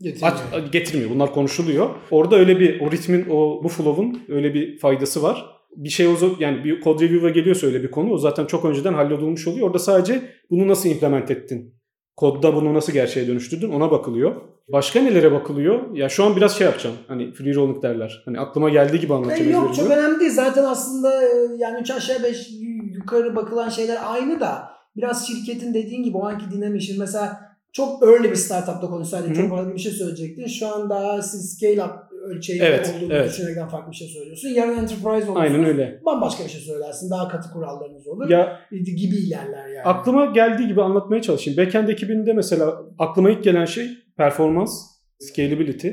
Getirmiyor. aç, getirmiyor. Bunlar konuşuluyor. Orada öyle bir o ritmin, o bu flow'un öyle bir faydası var. Bir şey o yani bir code review'a geliyorsa öyle bir konu o zaten çok önceden hallolmuş oluyor. Orada sadece bunu nasıl implement ettin? Kodda bunu nasıl gerçeğe dönüştürdün ona bakılıyor. Başka nelere bakılıyor? Ya şu an biraz şey yapacağım. Hani free rolling derler. Hani aklıma geldiği gibi E, anlatacağım. yok ezberimi. çok önemli değil. Zaten aslında e, yani 3 aşağı 5 yukarı bakılan şeyler aynı da biraz şirketin dediğin gibi o anki. Şimdi mesela çok early bir startupta konuşsaydın çok farklı bir şey söyleyecektin. Şu an daha siz scale up ölçeğinde Evet, olduğunu evet. düşünerekten farklı bir şey söylüyorsun. Yarın enterprise olursun. Aynen öyle. Bambaşka bir şey söylersin. Daha katı kurallarınız olur. Ya gibi ilerler yani. aklıma geldiği gibi anlatmaya çalışayım. Backend ekibinde mesela aklıma ilk gelen şey performans, scalability.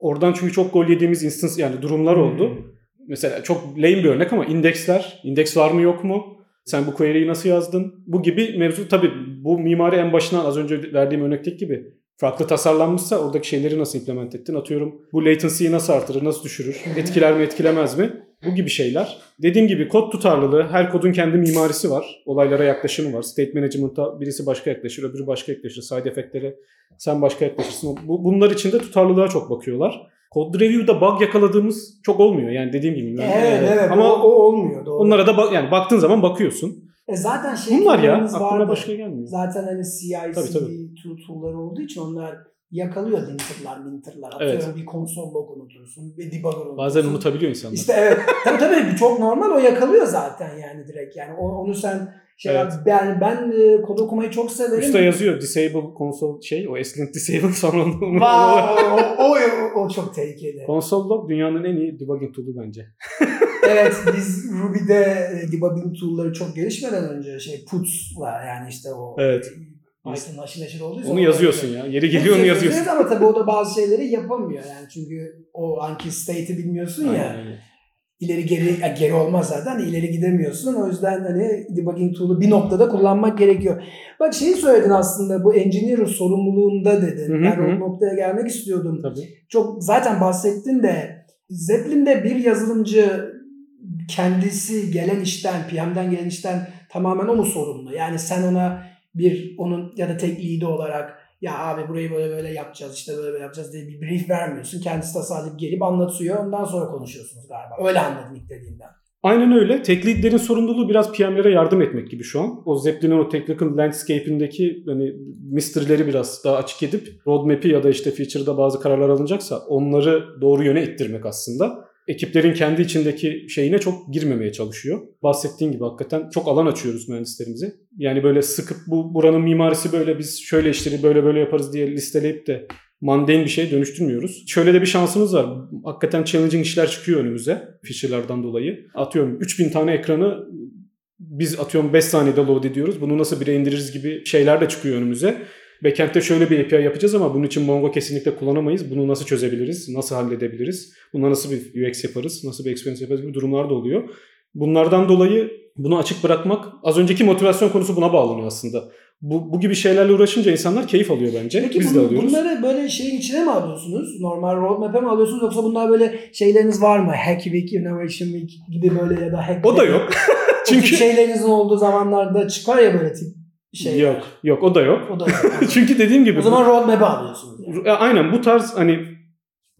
Oradan çünkü çok gol yediğimiz instance yani durumlar oldu. Mesela çok lame bir örnek ama indeksler. indeks var mı yok mu? Sen bu query'yi nasıl yazdın? Bu gibi mevzu tabii bu mimari en başından az önce verdiğim örnekteki gibi farklı tasarlanmışsa oradaki şeyleri nasıl implement ettin? Atıyorum bu latency'yi nasıl artırır, nasıl düşürür? Etkiler mi, etkilemez mi? Bu gibi şeyler. Dediğim gibi kod tutarlılığı, her kodun kendi mimarisi var. Olaylara yaklaşımı var. State management'a birisi başka yaklaşır, öbürü başka yaklaşır. Side effect'lere sen başka yaklaşırsın. Bu, bunlar için de tutarlılığa çok bakıyorlar. Code review'da bug yakaladığımız çok olmuyor. Yani dediğim gibi. Evet evet Ama o, o olmuyor. Doğru. onlara da bak, yani baktığın zaman bakıyorsun. E zaten şey Bunlar ya aklıma vardı. başka gelmiyor. Zaten hani CI, Tabii, CD tabii. tool, tool'ları olduğu için onlar yakalıyor linterlar, linterlar. Atıyorum Evet. bir konsol log unutursun, bir debugger unutursun. Bazen unutabiliyor insanlar. İşte evet. tabii tabii çok normal o yakalıyor zaten yani direkt. Yani onu sen şey Evet. ben ben e, kod okumayı çok severim. Üstte yazıyor disable console şey o S-Link disable sonra onu Wow, o, o, o, o çok tehlikeli. Console log dünyanın en iyi debugging tool'u bence. evet biz Ruby'de e, debugging tool'ları çok gelişmeden önce şey puts'la yani işte o Evet. Python aşırı neşir olduysa Onu yazıyorsun ya. Yeri geliyor onu yazıyorsun. Evet ama tabii o da bazı şeyleri yapamıyor yani çünkü o anki state'i bilmiyorsun ya. Aynen ileri geri geri olmaz zaten ileri gidemiyorsun. O yüzden hani debugging tool'u bir noktada kullanmak gerekiyor. Bak şeyi söyledin aslında bu engineer sorumluluğunda dedin. Hı hı, ben o noktaya gelmek istiyordum. Tabii. Çok zaten bahsettin de Zeppelin'de bir yazılımcı kendisi gelen işten, PM'den gelen işten tamamen o mu sorumlu? Yani sen ona bir onun ya da tek lead'i olarak ya abi burayı böyle böyle yapacağız işte böyle böyle yapacağız diye bir brief vermiyorsun. Kendisi tasarlayıp gelip anlatıyor. Ondan sonra konuşuyorsunuz galiba. Öyle anladım ilk dediğinden. Aynen öyle. Tech sorumluluğu biraz PM'lere yardım etmek gibi şu an. O Zeppelin'in o technical landscape'indeki hani mystery'leri biraz daha açık edip roadmap'i ya da işte feature'da bazı kararlar alınacaksa onları doğru yöne ittirmek aslında. Ekiplerin kendi içindeki şeyine çok girmemeye çalışıyor. Bahsettiğin gibi hakikaten çok alan açıyoruz mühendislerimize. Yani böyle sıkıp bu buranın mimarisi böyle biz şöyle işleri böyle böyle yaparız diye listeleyip de mundane bir şey dönüştürmüyoruz. Şöyle de bir şansımız var. Hakikaten challenging işler çıkıyor önümüze feature'lardan dolayı. Atıyorum 3000 tane ekranı biz atıyorum 5 saniyede load ediyoruz. Bunu nasıl bire indiririz gibi şeyler de çıkıyor önümüze. Backend'de şöyle bir API yapacağız ama bunun için Mongo kesinlikle kullanamayız. Bunu nasıl çözebiliriz? Nasıl halledebiliriz? Buna nasıl bir UX yaparız? Nasıl bir experience yaparız gibi durumlar da oluyor. Bunlardan dolayı bunu açık bırakmak az önceki motivasyon konusu buna bağlanıyor aslında. Bu, bu gibi şeylerle uğraşınca insanlar keyif alıyor bence. Peki Biz bun- de alıyoruz. bunları böyle şeyin içine mi alıyorsunuz? Normal roadmap'e mi alıyorsunuz yoksa bunlar böyle şeyleriniz var mı? Hack Week, Innovation Week gibi böyle ya da Hack O da yok. Çünkü şeylerinizin olduğu zamanlarda çıkar ya böyle tip şeyler. yok. Yok o da yok. O da yok. Çünkü dediğim gibi o zaman roadmap'e alıyorsunuz. Yani. e, aynen bu tarz hani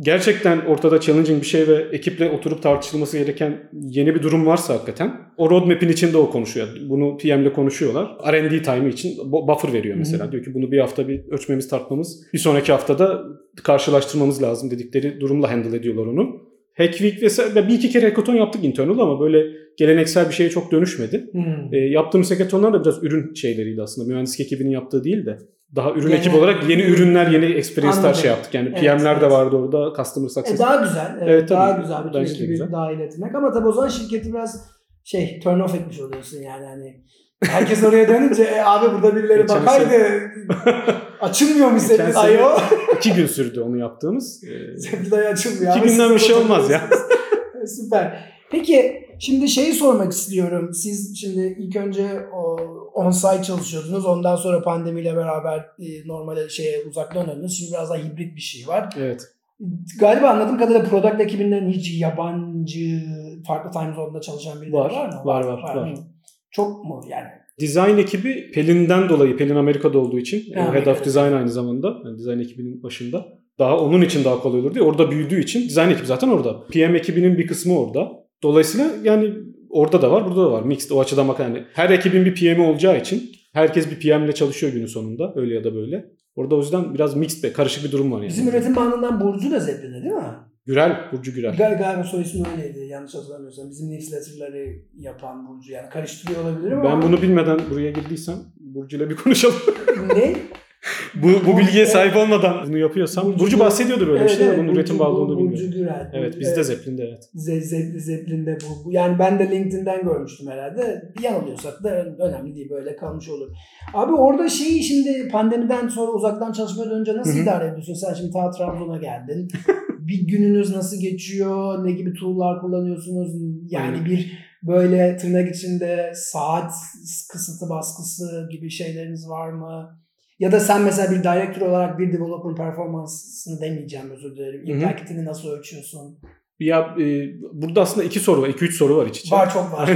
gerçekten ortada challenging bir şey ve ekiple oturup tartışılması gereken yeni bir durum varsa hakikaten o roadmap'in içinde o konuşuyor. Bunu PM'le konuşuyorlar. R&D time'ı için bu- buffer veriyor mesela. Hı hı. Diyor ki bunu bir hafta bir ölçmemiz tartmamız bir sonraki haftada karşılaştırmamız lazım dedikleri durumla handle ediyorlar onu. Hack Week vesaire bir iki kere hackathon yaptık internal ama böyle geleneksel bir şeye çok dönüşmedi. Hmm. E, yaptığımız hackathonlar da biraz ürün şeyleriydi aslında. Mühendislik ekibinin yaptığı değil de daha ürün Genel- ekibi olarak yeni ürünler, yeni experience'lar şey yaptık. Yani Evet, PM'ler de evet. vardı orada, customer E success. daha güzel. Evet, Evet, tabii. daha güzel. Bütün Bence de ekibi güzel. dahil etmek. Ama tabii o zaman şirketi biraz şey turn off etmiş oluyorsun yani. Hani herkes oraya dönünce e, abi burada birileri Geçen bakaydı. Açılmıyor mu senin sene- ayo? İki gün sürdü onu yaptığımız. Ee, Senin ayı açılmıyor. İki günden bir şey olmaz ya. Süper. Peki şimdi şeyi sormak istiyorum. Siz şimdi ilk önce o on-site çalışıyordunuz. Ondan sonra pandemiyle beraber e, normale şeye uzaktan döndünüz. Şimdi biraz daha hibrit bir şey var. evet. Galiba anladığım kadarıyla product ekibinden hiç yabancı farklı time zone'da çalışan birileri Var, var, mı? var, var, var. mı? Çok mu yani? Design ekibi Pelin'den dolayı, Pelin Amerika'da olduğu için Ha, Head Amerika'da. of Design aynı zamanda. Yani design ekibinin başında. Daha onun için daha kolay olur diye. Orada büyüdüğü için design ekibi zaten orada. PM ekibinin bir kısmı orada. Dolayısıyla yani orada da var, burada da var. Mixed o açıdan bak yani her ekibin bir PM'i olacağı için herkes bir PM ile çalışıyor günün sonunda. Öyle ya da böyle. Orada o yüzden biraz mixed ve karışık bir durum var yani. Bizim üretim bandından Burcu da Zeppelin'de değil mi? Gürel, Burcu Gürel. Gal galiba soy ismi öyleydi yanlış hatırlamıyorsam. Bizim newsletter'ları yapan Burcu yani karıştırıyor olabilirim ama. Ben bunu bilmeden buraya girdiysem Burcu'yla bir konuşalım. Ne? bu, bu bilgiye sahip olmadan bunu yapıyorsam. Burcu- Burcu, bahsediyordu böyle evet, şeyler. evet, Bunun Burcu- üretim bağlı olduğunu Burcu bilmiyorum. Gürel. Evet bizde Zeppelin'de evet. Ze- Ze- Zeppelin'de bu. bu- Yani ben de LinkedIn'den görmüştüm herhalde. Yanılıyorsak da önemli değil böyle kalmış olur. Abi orada şeyi şimdi pandemiden sonra uzaktan çalışmaya dönünce nasıl Hı hı. idare ediyorsun? Sen şimdi ta Trabzon'a geldin. bir gününüz nasıl geçiyor? Ne gibi tool'lar kullanıyorsunuz? Yani Aynen. bir böyle tırnak içinde saat kısıtı baskısı gibi şeyleriniz var mı? Ya da sen mesela bir director olarak bir developer performansını demeyeceğim özür dilerim. Impact'ini nasıl ölçüyorsun? Ya e, burada aslında iki soru var. iki üç soru var iç içe. Var çok var.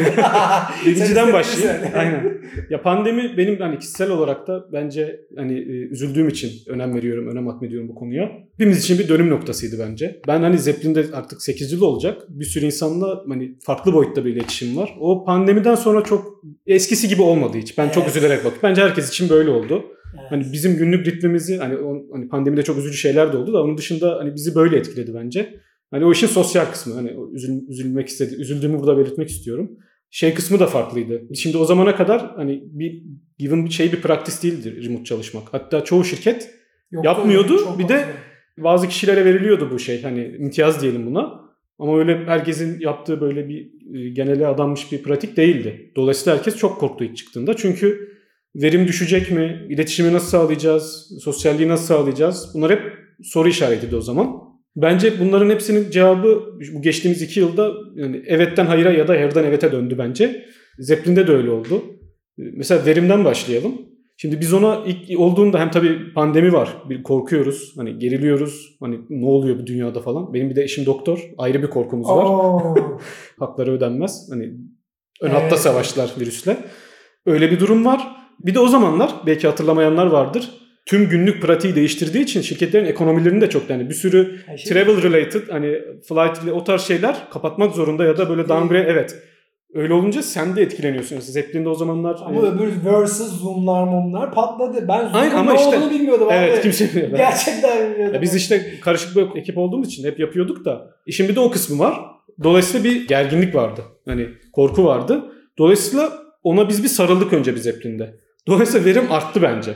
Birinciden başlayayım. Aynen. Ya pandemi benim hani kişisel olarak da bence hani e, üzüldüğüm için önem veriyorum, önem atmediyorum bu konuya. Hepimiz için bir dönüm noktasıydı bence. Ben hani Zeppelin'de artık 8 yıl olacak. Bir sürü insanla hani farklı boyutta bir iletişim var. O pandemiden sonra çok eskisi gibi olmadı hiç. Ben çok Evet. üzülerek bakıyorum. Bence herkes için böyle oldu. Evet. Hani bizim günlük ritmimizi hani, o, hani pandemide çok üzücü şeyler de oldu da onun dışında hani bizi böyle etkiledi bence. Hani o işin sosyal kısmı hani üzül, üzülmek istedi, üzüldüğümü burada belirtmek istiyorum. Şey kısmı da farklıydı. Şimdi o zamana kadar hani bir given bir şey bir praktis değildir remote çalışmak. Hatta çoğu şirket Yok, yapmıyordu. Bir de- bazı kişilere veriliyordu bu şey hani imtiyaz diyelim buna. Ama öyle herkesin yaptığı böyle bir e, genele adanmış bir pratik değildi. Dolayısıyla herkes çok korktu ilk çıktığında. Çünkü verim düşecek mi? İletişimi nasıl sağlayacağız? Sosyalliği nasıl sağlayacağız? Bunlar hep soru işaretiydi o zaman. Bence bunların hepsinin cevabı bu geçtiğimiz iki yılda yani evetten hayıra ya da hayırdan evete döndü bence. Zeppelin'de de öyle oldu. Mesela verimden başlayalım. Şimdi biz ona ilk olduğunda hem tabii pandemi var. Bir korkuyoruz. Hani geriliyoruz. Hani ne oluyor bu dünyada falan. Benim bir de eşim doktor. Ayrı bir korkumuz var. Hakları ödenmez. Hani ön Evet. hatta savaşlar virüsle. Öyle bir durum var. Bir de o zamanlar belki hatırlamayanlar vardır. Tüm günlük pratiği değiştirdiği için şirketlerin ekonomilerini de çok yani bir sürü Her şey- travel related hani flight o tarz şeyler kapatmak zorunda ya da böyle downgrade evet. Öyle olunca sen de etkileniyorsun. Zeppelin'de o zamanlar Ama e, öbür versus zoomlar mumlar patladı. Ben zoom'un Aynen ama ne işte- olduğunu bilmiyordum evet abi. kimse bilmiyor. Gerçekten bilmiyordum. Ya biz işte karışık bir ekip olduğumuz için hep yapıyorduk da işin bir de o kısmı var. Dolayısıyla bir gerginlik vardı. Hani korku vardı. Dolayısıyla ona biz bir sarıldık önce bir Zeppelin'de. Dolayısıyla verim arttı bence.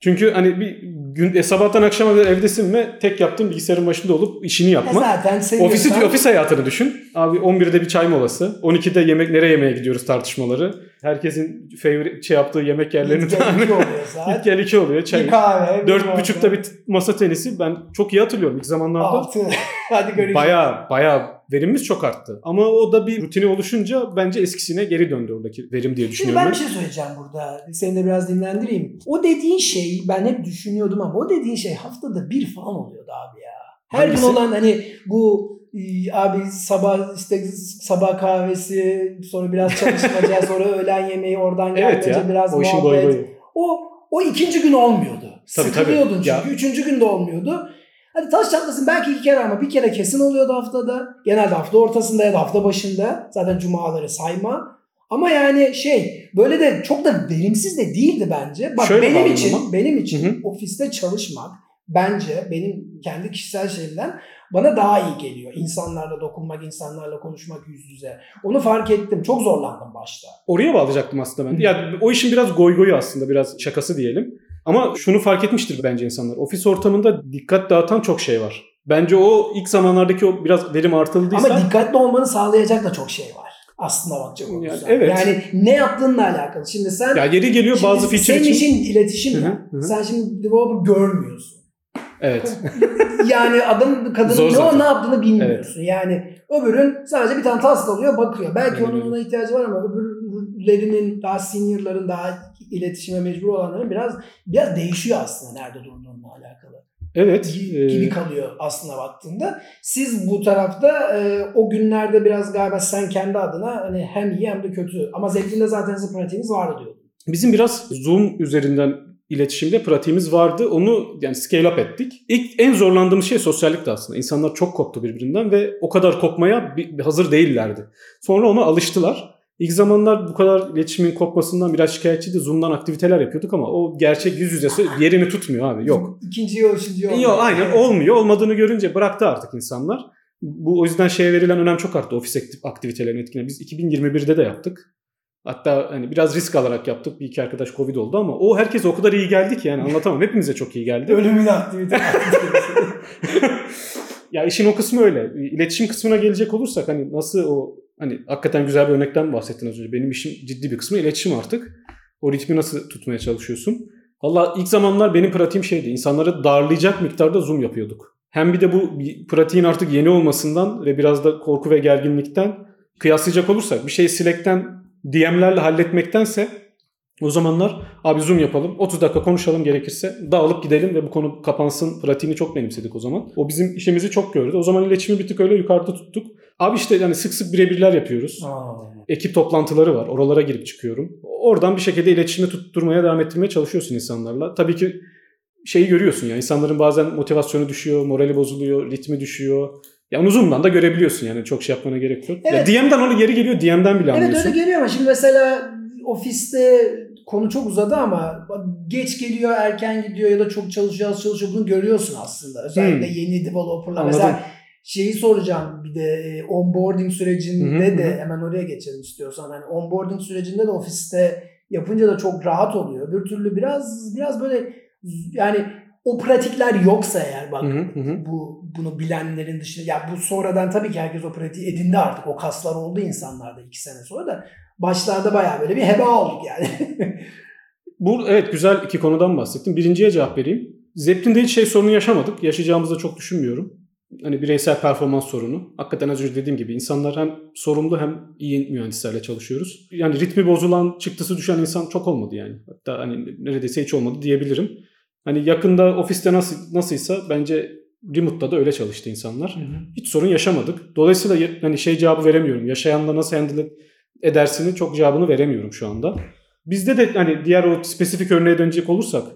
Çünkü hani bir gün e, sabahtan akşama kadar evdesin ve tek yaptığın bilgisayarın başında olup işini E zaten seviyorsan. Ofisi, ofis hayatını düşün. Abi 11'de bir çay molası. 12'de yemek nereye yemeğe gidiyoruz tartışmaları. Herkesin favorite şey yaptığı yemek yerlerini Git gel oluyor saat. Git gel iki oluyor. Çay. Bir kahve. Dört buçukta bir masa tenisi. Ben çok iyi hatırlıyorum ilk zamanlarda. Altı. Hadi görüşürüz. Baya baya verimimiz çok arttı. Ama o da bir rutini oluşunca bence eskisine geri döndü oradaki verim diye Şimdi düşünüyorum. ben ben. bir şey söyleyeceğim burada. Seni de biraz dinlendireyim. O dediğin şey ben hep düşünüyordum ama o dediğin şey haftada bir falan oluyordu abi ya. Her Hangisi? gün olan hani bu abi sabah işte sabah kahvesi sonra biraz çalışmaca sonra öğlen yemeği oradan Evet ya. biraz o muhabbet. boyu boyu. O o ikinci gün olmuyordu. Tabii, Sıkılıyordun tabii. çünkü. Ya. Üçüncü günde olmuyordu. Hadi taş çatlasın belki iki kere ama bir kere kesin oluyordu haftada. Genelde hafta ortasında ya da hafta başında. Zaten cumaları sayma. Ama yani şey böyle de çok da verimsiz de değildi bence. Bak Şöyle benim için ama. benim için Hı hı. ofiste çalışmak bence benim kendi kişisel şeyimden bana daha iyi geliyor. İnsanlarla dokunmak, insanlarla konuşmak yüz yüze. Onu fark ettim. Çok zorlandım başta. Oraya bağlayacaktım aslında ben. Yani o işin biraz goy goyu aslında biraz şakası diyelim. Ama şunu fark etmiştir bence insanlar. Ofis ortamında dikkat dağıtan çok şey var. Bence o ilk zamanlardaki o biraz verim artıldıysa Ama dikkatli olmanı sağlayacak da çok şey var. Aslında bakacak Yani olursan. evet. Yani ne yaptığınla alakalı. Şimdi sen ya yeri geliyor bazı feature senin için. için iletişim Hı hı, ya. hı. Sen şimdi developer görmüyorsun. Evet. yani adam kadının Zor ne, zaten. ne yaptığını bilmiyorsun. Yani öbürün sadece bir tane task alıyor bakıyor. Belki Aynen onun ona ihtiyacı var ama öbürlerinin daha seniorların daha iletişime mecbur olanların biraz biraz değişiyor aslında nerede durduğunla alakalı. Evet. Gi- gibi e, kalıyor aslında baktığında. Siz bu tarafta e, o günlerde biraz galiba sen kendi adına hani hem iyi hem de kötü ama zevkinde zaten sizin pratiğiniz vardı diyordun. Bizim biraz Zoom üzerinden iletişimde pratiğimiz vardı. Onu yani scale up ettik. İlk en zorlandığımız şey sosyallikti aslında. İnsanlar çok koptu birbirinden ve o kadar kopmaya hazır değillerdi. Sonra ona alıştılar. İlk zamanlar bu kadar iletişimin kopmasından biraz şikayetçiydi. Zoom'dan aktiviteler yapıyorduk ama o gerçek yüz yüzesi yerini tutmuyor abi. Yok. İkinci yol, üçüncü yol. Yok aynen olmuyor. Olmadığını görünce bıraktı artık insanlar. Bu o yüzden şeye verilen önem çok arttı. Ofis aktivitelerinin etkine. Biz 2021'de de yaptık. Hatta hani biraz risk alarak yaptık. Bir iki arkadaş Covid oldu ama o herkese o kadar iyi geldi ki yani anlatamam. Hepimize çok iyi geldi. Ölümün aktivite. ya işin o kısmı öyle. İletişim kısmına gelecek olursak hani nasıl o hani hakikaten güzel bir örnekten bahsettin az önce. Benim işim ciddi bir kısmı iletişim artık. O ritmi nasıl tutmaya çalışıyorsun? Valla ilk zamanlar benim pratiğim şeydi. İnsanları darlayacak miktarda zoom yapıyorduk. Hem bir de bu pratiğin artık yeni olmasından ve biraz da korku ve gerginlikten kıyaslayacak olursak bir şeyi Slack'ten DM'lerle halletmektense o zamanlar abi zoom yapalım 30 dakika konuşalım gerekirse dağılıp gidelim ve bu konu kapansın pratiğini çok benimsedik o zaman. O bizim işimizi çok gördü. O zaman iletişimi bir tık öyle yukarıda tuttuk. Abi işte yani sık sık birebirler yapıyoruz. Aa. Ekip toplantıları var. Oralara girip çıkıyorum. Oradan bir şekilde iletişimi tutturmaya devam ettirmeye çalışıyorsun insanlarla. Tabii ki şeyi görüyorsun ya insanların bazen motivasyonu düşüyor, morali bozuluyor, ritmi düşüyor. Ya onu Zoom'dan da görebiliyorsun yani çok şey yapmana gerek yok. Evet. Ya DM'den onu geri geliyor, DM'den bile Evet anlıyorsun. öyle geliyor ama şimdi mesela ofiste konu çok uzadı ama geç geliyor, erken gidiyor ya da çok çalışıyor, az çalışıyor. Bunu görüyorsun aslında. Özellikle Hmm. yeni developerlar. Anladım. Mesela şeyi soracağım bir de e, onboarding sürecinde Hı hı, de hı. hemen oraya geçelim istiyorsan. Hani onboarding sürecinde de ofiste yapınca da çok rahat oluyor. Bir türlü biraz biraz böyle yani o pratikler yoksa eğer bak Hı hı, bu bunu bilenlerin dışında ya bu sonradan tabii ki herkes o pratiği edindi artık o kaslar oldu insanlarda iki sene sonra da başlarda bayağı böyle bir heba olduk yani. Bu evet güzel iki konudan bahsettim. Birinciye cevap vereyim. Zeppelin'de hiç şey sorunu yaşamadık. Yaşayacağımızı da çok düşünmüyorum. Hani bireysel performans sorunu. Hakikaten az önce dediğim gibi insanlar hem sorumlu hem iyi mühendislerle çalışıyoruz. Yani ritmi bozulan, çıktısı düşen insan çok olmadı yani. Hatta hani neredeyse hiç olmadı diyebilirim. Hani yakında ofiste nasıl nasılsa bence remote'da da öyle çalıştı insanlar. Hiç sorun yaşamadık. Dolayısıyla hani şey cevabı veremiyorum. Yaşayanla nasıl handle edersini çok cevabını veremiyorum şu anda. Bizde de hani diğer o spesifik örneğe dönecek olursak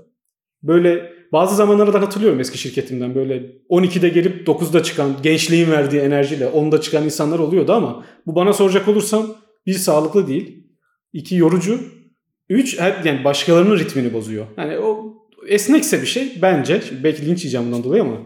böyle bazı zamanları da hatırlıyorum eski şirketimden böyle 12'de gelip 9'da çıkan gençliğin verdiği enerjiyle 10'da çıkan insanlar oluyordu ama bu bana soracak olursam bir sağlıklı değil. iki yorucu. Üç yani başkalarının ritmini bozuyor. Yani o esnekse bir şey bence belki linç yiyeceğim bundan dolayı ama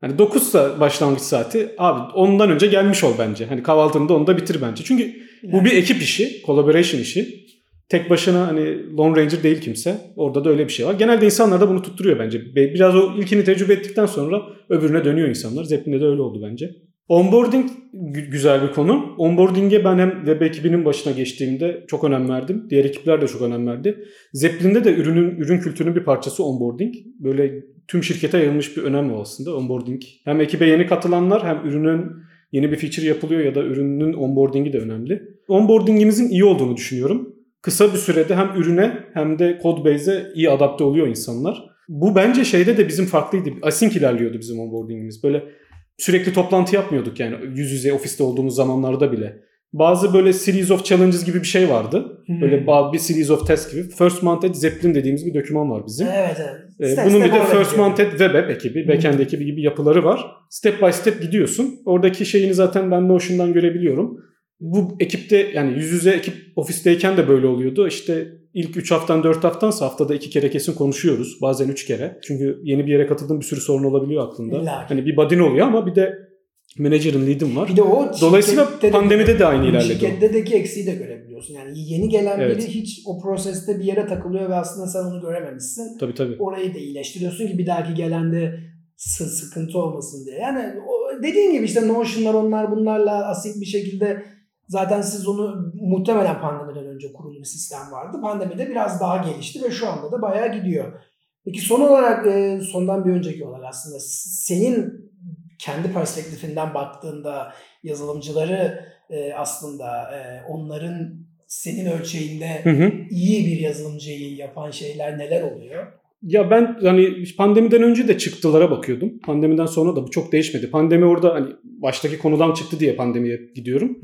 hani 9 sa başlangıç saati abi ondan önce gelmiş ol bence. Hani kahvaltını da onda bitir bence. Çünkü bu bir ekip işi, collaboration işi. Tek başına hani Lone Ranger değil kimse. Orada da öyle bir şey var. Genelde insanlar da bunu tutturuyor bence. Be- Biraz o ilkini tecrübe ettikten sonra öbürüne dönüyor insanlar. Zeppelin'de de öyle oldu bence. Onboarding gü- güzel bir konu. Onboarding'e ben hem web ekibinin başına geçtiğimde çok önem verdim. Diğer ekipler de çok önem verdi. Zeppelin'de de ürünün ürün kültürünün bir parçası onboarding. Böyle tüm şirkete yayılmış bir önem o aslında onboarding. Hem ekibe yeni katılanlar hem ürünün yeni bir feature yapılıyor ya da ürünün onboarding'i de önemli. Onboarding'imizin iyi olduğunu düşünüyorum. Kısa bir sürede hem ürüne hem de codebase'e iyi adapte oluyor insanlar. Bu bence şeyde de bizim farklıydı. Async ilerliyordu bizim onboarding'imiz. Böyle sürekli toplantı yapmıyorduk yani yüz yüze ofiste olduğumuz zamanlarda bile. bazı böyle series of challenges gibi bir şey vardı. Hmm. Böyle bir series of test gibi. First Mounted Zeppelin dediğimiz bir doküman var bizim. Evet evet. Ee, Step bunun bir de First. Mounted Web App ekibi, Hı. backend ekibi gibi yapıları var. Step by step gidiyorsun. Oradaki şeyini zaten ben Notion'dan görebiliyorum. Bu ekipte yani yüz yüze ekip ofisteyken de böyle oluyordu. İşte ilk 3 haftan 4 haftansa haftada 2 kere kesin konuşuyoruz. Bazen 3 kere. Çünkü yeni bir yere katıldığın bir sürü sorun olabiliyor aklında. İlla. Hani bir buddy'n oluyor ama bir de manager'ın lead'in var. Bir de o Dolayısıyla de- pandemide de aynı ilerledi o. Şirketteki eksiği de görebiliyorsun. Yani yeni gelen Evet. biri hiç o proseste bir yere takılıyor ve aslında sen onu görememişsin. Tabii tabii. Orayı da iyileştiriyorsun ki bir dahaki gelende sı- sıkıntı olmasın diye. Yani o dediğin gibi işte Notion'lar onlar bunlarla asit bir şekilde zaten siz onu muhtemelen pandemiden önce kurulu bir sistem vardı. Pandemide biraz daha gelişti ve şu anda da bayağı gidiyor. Peki son olarak e, sondan bir önceki olarak aslında senin kendi perspektifinden baktığında yazılımcıları e, aslında e, onların senin ölçeğinde Hı hı. iyi bir yazılımcıyı yapan şeyler neler oluyor? Ya ben hani pandemiden önce de çıktılara bakıyordum. Pandemiden sonra da bu çok değişmedi. Pandemi orada hani baştaki konudan çıktı diye pandemiye gidiyorum.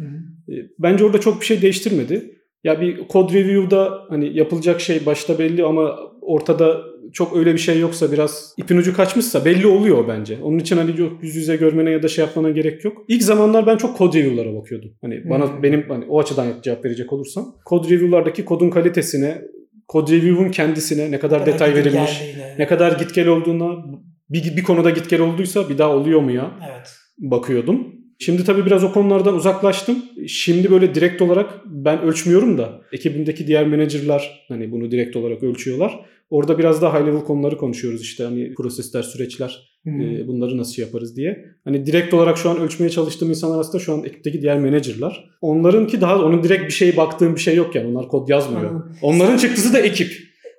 E, Bence orada çok bir şey değiştirmedi. Ya bir code review'da hani yapılacak şey başta belli ama ortada çok öyle bir şey yoksa biraz ipin ucu kaçmışsa belli oluyor bence. Onun için hani yok yüz yüze görmene ya da şey yapmana gerek yok. İlk zamanlar ben çok code review'lara bakıyordum. Hani bana Hmm. benim hani o açıdan cevap verecek olursam code review'lardaki kodun kalitesine, code review'un kendisine ne kadar detay gidip verilmiş, geldiğine. ne kadar git gel olduğuna bir, bir konuda git gel olduysa bir daha oluyor mu ya Evet. bakıyordum. Şimdi tabii biraz o konulardan uzaklaştım. Şimdi böyle direkt olarak ben ölçmüyorum da ekibimdeki diğer menajerler hani bunu direkt olarak ölçüyorlar. Orada biraz daha high level konuları konuşuyoruz işte hani prosesler, süreçler e, bunları nasıl yaparız diye. Hani direkt olarak şu an ölçmeye çalıştığım insanlar aslında şu an ekipteki diğer menajerler. Onlarınki daha onun direkt bir şey baktığım bir şey yok yani onlar kod yazmıyor. Onların çıktısı da ekip.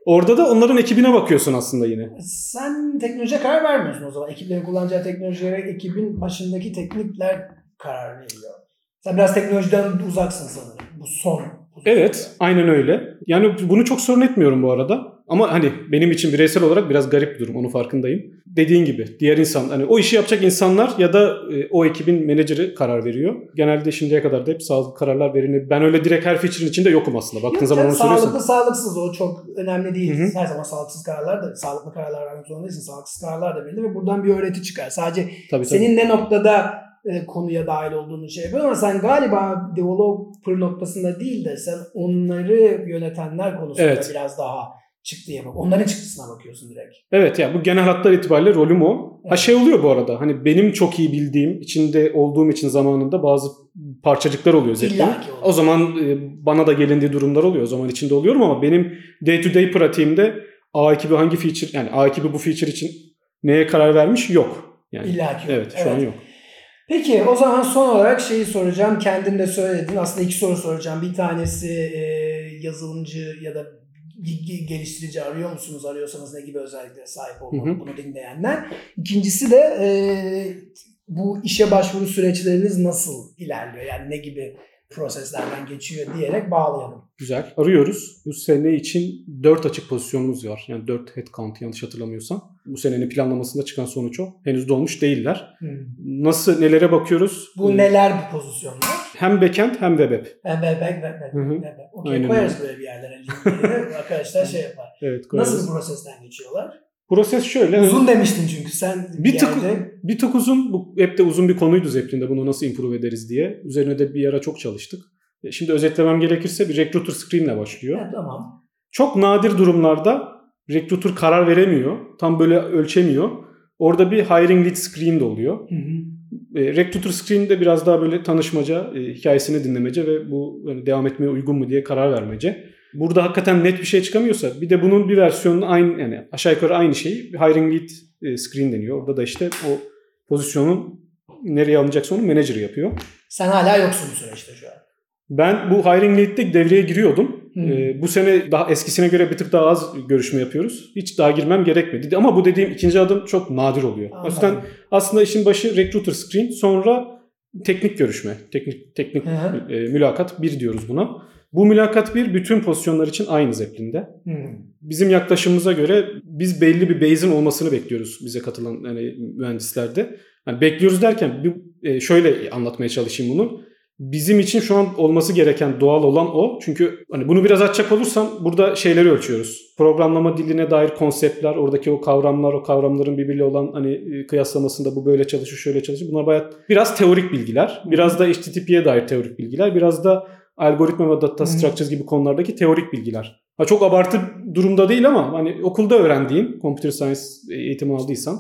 Orada da onların ekibine bakıyorsun aslında yine. Sen teknolojiye karar vermiyorsun o zaman. Ekiplerin kullanacağı teknolojilere ekibin başındaki teknikler karar veriyor. Sen biraz teknolojiden uzaksın sanırım. Bu son. Evet, aynen öyle. Yani bunu çok sorun etmiyorum bu arada. Ama hani benim için bireysel olarak biraz garip bir durum. Onun farkındayım. Dediğin gibi diğer insan hani o işi yapacak insanlar ya da e, o ekibin menajeri karar veriyor. Genelde şimdiye kadar da hep sağlıklı kararlar verilir. Ben öyle direkt her feature'ın içinde yokum aslında. Baktığın Yok zaman onu soruyorsan. Sağlıklı sağlıksız o çok önemli değil. Hı hı. Her zaman sağlıksız kararlar da sağlıklı kararlar vermek zorunda değilsin. Sağlıksız kararlar da verilir ve buradan bir öğreti çıkar. Sadece Tabii, tabii. senin ne noktada e, konuya dahil olduğunu şey yapıyor ama sen galiba developer noktasında değil de sen onları yönetenler konusunda Evet. biraz daha çıktıya bak. Onların çıktısına bakıyorsun direkt. Evet ya bu genel hatlar itibariyle rolüm o. Ha Evet. şey oluyor bu arada. Hani benim çok iyi bildiğim, içinde olduğum için zamanında bazı parçacıklar oluyor olur. O zaman e, bana da gelindiği durumlar oluyor. O zaman içinde oluyorum ama benim day to day pratiğimde A ekibi hangi feature yani A ekibi bu feature için neye karar vermiş yok. Yani İlla ki olur. evet şu an yok. Peki o zaman son olarak şeyi soracağım. Kendin de söyledin. Aslında iki soru soracağım. Bir tanesi e, yazılımcı ya da ge- ge- geliştirici arıyor musunuz? Arıyorsanız ne gibi özelliklere sahip olmalı Hı hı. bunu dinleyenler. İkincisi de e, bu işe başvuru süreçleriniz nasıl ilerliyor? Yani ne gibi proseslerden geçiyor diyerek bağlayalım. Güzel. Arıyoruz. Bu sene için 4 açık pozisyonumuz var. Yani 4 headcount yanlış hatırlamıyorsam. Bu senenin planlamasında çıkan sonuç o. Henüz dolmuş değiller. Nasıl nelere bakıyoruz? Bu Ee, neler bu pozisyonlar? Hem backend hem web app. Ben. Hı hı. ben- ben. Okey, koyarız böyle bir yerlere. linkleri. Arkadaşlar şey yapar. Evet. koyarız. Nasıl bir prosesten geçiyorlar? Proses şöyle. Uzun demiştin çünkü sen Bir tık, yerde- bir tık uzun. Bu hep de uzun bir konuydu Zeppelin'de. Bunu nasıl improve ederiz diye. Üzerine de bir ara çok çalıştık. E, Şimdi özetlemem gerekirse bir recruiter screen'le başlıyor. Ha, tamam. Çok nadir durumlarda recruiter karar veremiyor. Tam böyle ölçemiyor. Orada bir hiring lead screen de oluyor. Hı hı. E, recruiter screen de biraz daha böyle tanışmaca, e, hikayesini dinlemece ve bu devam etmeye uygun mu diye karar vermece. Burada hakikaten net bir şey çıkamıyorsa bir de bunun bir versiyonunu aynı yani aşağı yukarı aynı şey hiring lead e, screen deniyor. Orada da işte o pozisyonun nereye alınacaksa onu manager yapıyor. Sen hala yoksun bu süreçte şu an. Ben bu hiring lead'de devreye giriyordum. Hmm. Ee, bu sene daha eskisine göre bir tık daha az görüşme yapıyoruz. Hiç daha girmem gerekmedi. Ama bu dediğim ikinci adım çok nadir oluyor. O yüzden aslında işin başı recruiter screen sonra teknik görüşme. Teknik teknik e, mülakat bir diyoruz buna. Bu mülakat bir bütün pozisyonlar için aynı Zeppelin'de. Hı. Bizim yaklaşımımıza göre biz belli bir base'in olmasını bekliyoruz bize katılan yani mühendislerde. Yani bekliyoruz derken bir, e, şöyle anlatmaya çalışayım bunu. Bizim için şu an olması gereken doğal olan o. Çünkü hani bunu biraz açacak olursam burada şeyleri ölçüyoruz. Programlama diline dair konseptler, oradaki o kavramlar, o kavramların birbiriyle olan hani e, kıyaslamasında bu böyle çalışır, şöyle çalışır. Bunlar bayağı biraz teorik bilgiler. Biraz da HTTP'ye dair teorik bilgiler. Biraz da algoritma ve data structures gibi konulardaki teorik bilgiler. Ha, çok abartı durumda değil ama hani okulda öğrendiğim, computer science eğitimi aldıysan,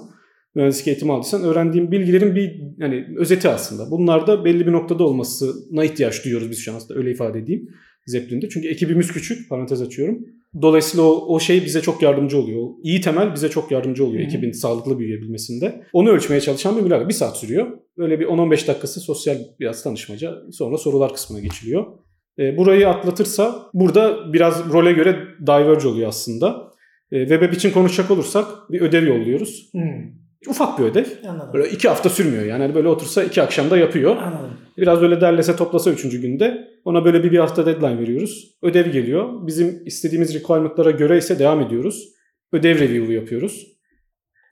mühendislik eğitimi aldıysan öğrendiğim bilgilerin bir hani özeti aslında. Bunlar da belli bir noktada olmasına ihtiyaç duyuyoruz biz şu an aslında öyle ifade edeyim Zeppelin'de. Çünkü ekibimiz küçük, parantez açıyorum. Dolayısıyla o, o şey bize çok yardımcı oluyor. İyi temel bize çok yardımcı oluyor Hı hı. ekibin sağlıklı büyüyebilmesinde. Onu ölçmeye çalışan bir mülakat. Bir saat sürüyor. Böyle bir 10-15 dakikası sosyal biraz tanışmaca. Sonra sorular kısmına geçiliyor. E, burayı atlatırsa burada biraz role göre diverge oluyor aslında. E, web app için konuşacak olursak bir ödev yolluyoruz. Hmm, Ufak bir ödev. anladım. Böyle iki hafta sürmüyor yani. Hani böyle otursa iki akşamda yapıyor. Anladım. Biraz böyle derlese toplasa üçüncü günde ona böyle bir, bir hafta deadline veriyoruz. Ödev geliyor. Bizim istediğimiz requirement'lara göre ise devam ediyoruz. Ödev review'u yapıyoruz.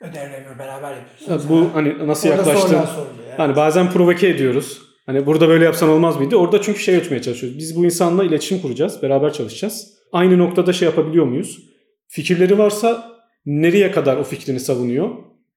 Ödevleri beraber yapıyorsunuz. Ya bu hani nasıl soruluyor. yani. Hani bazen provoke ediyoruz. Hani burada böyle yapsan olmaz mıydı? Orada çünkü şey ölçmeye çalışıyoruz. Biz bu insanla iletişim kuracağız. Beraber çalışacağız. Aynı noktada şey yapabiliyor muyuz? Fikirleri varsa nereye kadar o fikrini savunuyor?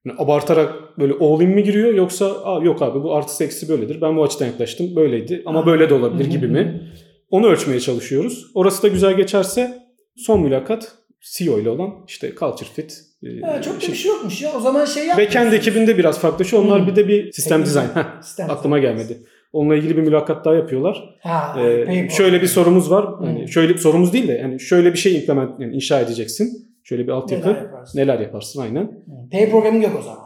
Yani abartarak böyle all in mi giriyor yoksa Aa, yok abi bu artı eksi böyledir. Ben bu açıdan yaklaştım. Böyleydi ama böyle de olabilir gibi mi? Onu ölçmeye çalışıyoruz. Orası da güzel geçerse son mülakat CEO ile olan işte culture fit. e, Ha, çok da şey- bir şey yokmuş ya. O zaman şey Ve yapmıyorsunuz. kendi ekibinde biraz farklı. Şu onlar Hmm. bir de bir sistem Sistem aklıma design. gelmedi. Onunla ilgili bir mülakat daha yapıyorlar. Ha, Ee, şöyle bir sorumuz var. Hmm. Şöyle sorumuz değil de yani şöyle bir şey implement yani inşa edeceksin. Şöyle bir altyapı. Neler yaparsın? Neler yaparsın aynen. Pair programming yok o zaman.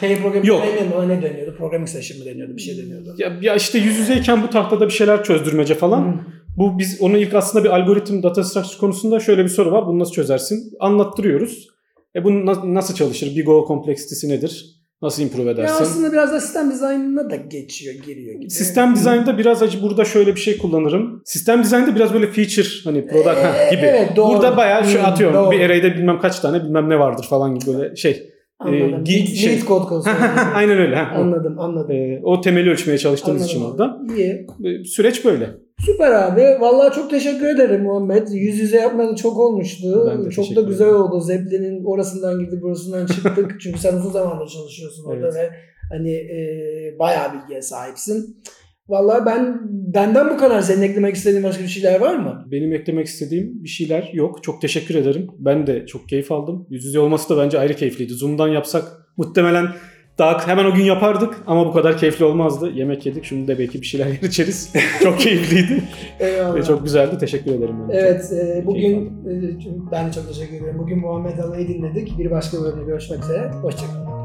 Pair programming Yok. ona ne deniyordu? Programming session mı deniyordu? Bir şey deniyordu. Ya, ya işte yüz yüzeyken bu tahtada bir şeyler çözdürmece falan. Hı. Bu biz onun ilk aslında bir algoritm data structure konusunda şöyle bir soru var. Bunu nasıl çözersin? Anlattırıyoruz. E bu na- nasıl çalışır? Big O kompleksitesi nedir? Nasıl improve Ya edersin? aslında biraz da sistem dizaynına da geçiyor, giriyor gibi. Sistem dizaynda biraz acı burada şöyle bir şey kullanırım. Sistem dizaynda biraz böyle feature hani product Ee, gibi. evet, doğru. Burada bayağı şu Hmm, atıyorum doğru. bir array'de bilmem kaç tane bilmem ne vardır falan gibi böyle şey. Anladım. git- şey- code konusu. Aynen öyle. Ha. anladım, anladım. E, o temeli ölçmeye çalıştığımız Anladım için orada. İyi. E, süreç böyle. Süper abi. Vallahi çok teşekkür ederim Muhammed. Yüz yüze yapmadı çok olmuştu. Ben de çok da güzel ederim. oldu. Zeppelin'in orasından girdik burasından çıktık. Çünkü sen uzun zamandır çalışıyorsun orada Evet. ve hani e, bayağı bilgiye sahipsin. Vallahi ben benden bu kadar. Senin eklemek istediğin başka bir şeyler var mı? Benim eklemek istediğim bir şeyler yok. Çok teşekkür ederim. Ben de çok keyif aldım. Yüz yüze olması da bence ayrı keyifliydi. Zoom'dan yapsak muhtemelen daha hemen o gün yapardık ama bu kadar keyifli olmazdı. Yemek yedik. Şimdi de belki bir şeyler yer içeriz. çok keyifliydi. Eyvallah. Ve çok güzeldi. Teşekkür ederim. Ben. Evet, e, bugün e, ben de çok teşekkür ederim. Bugün Muhammed Alay'ı dinledik. Bir başka bölümde görüşmek üzere. Hoşçakalın.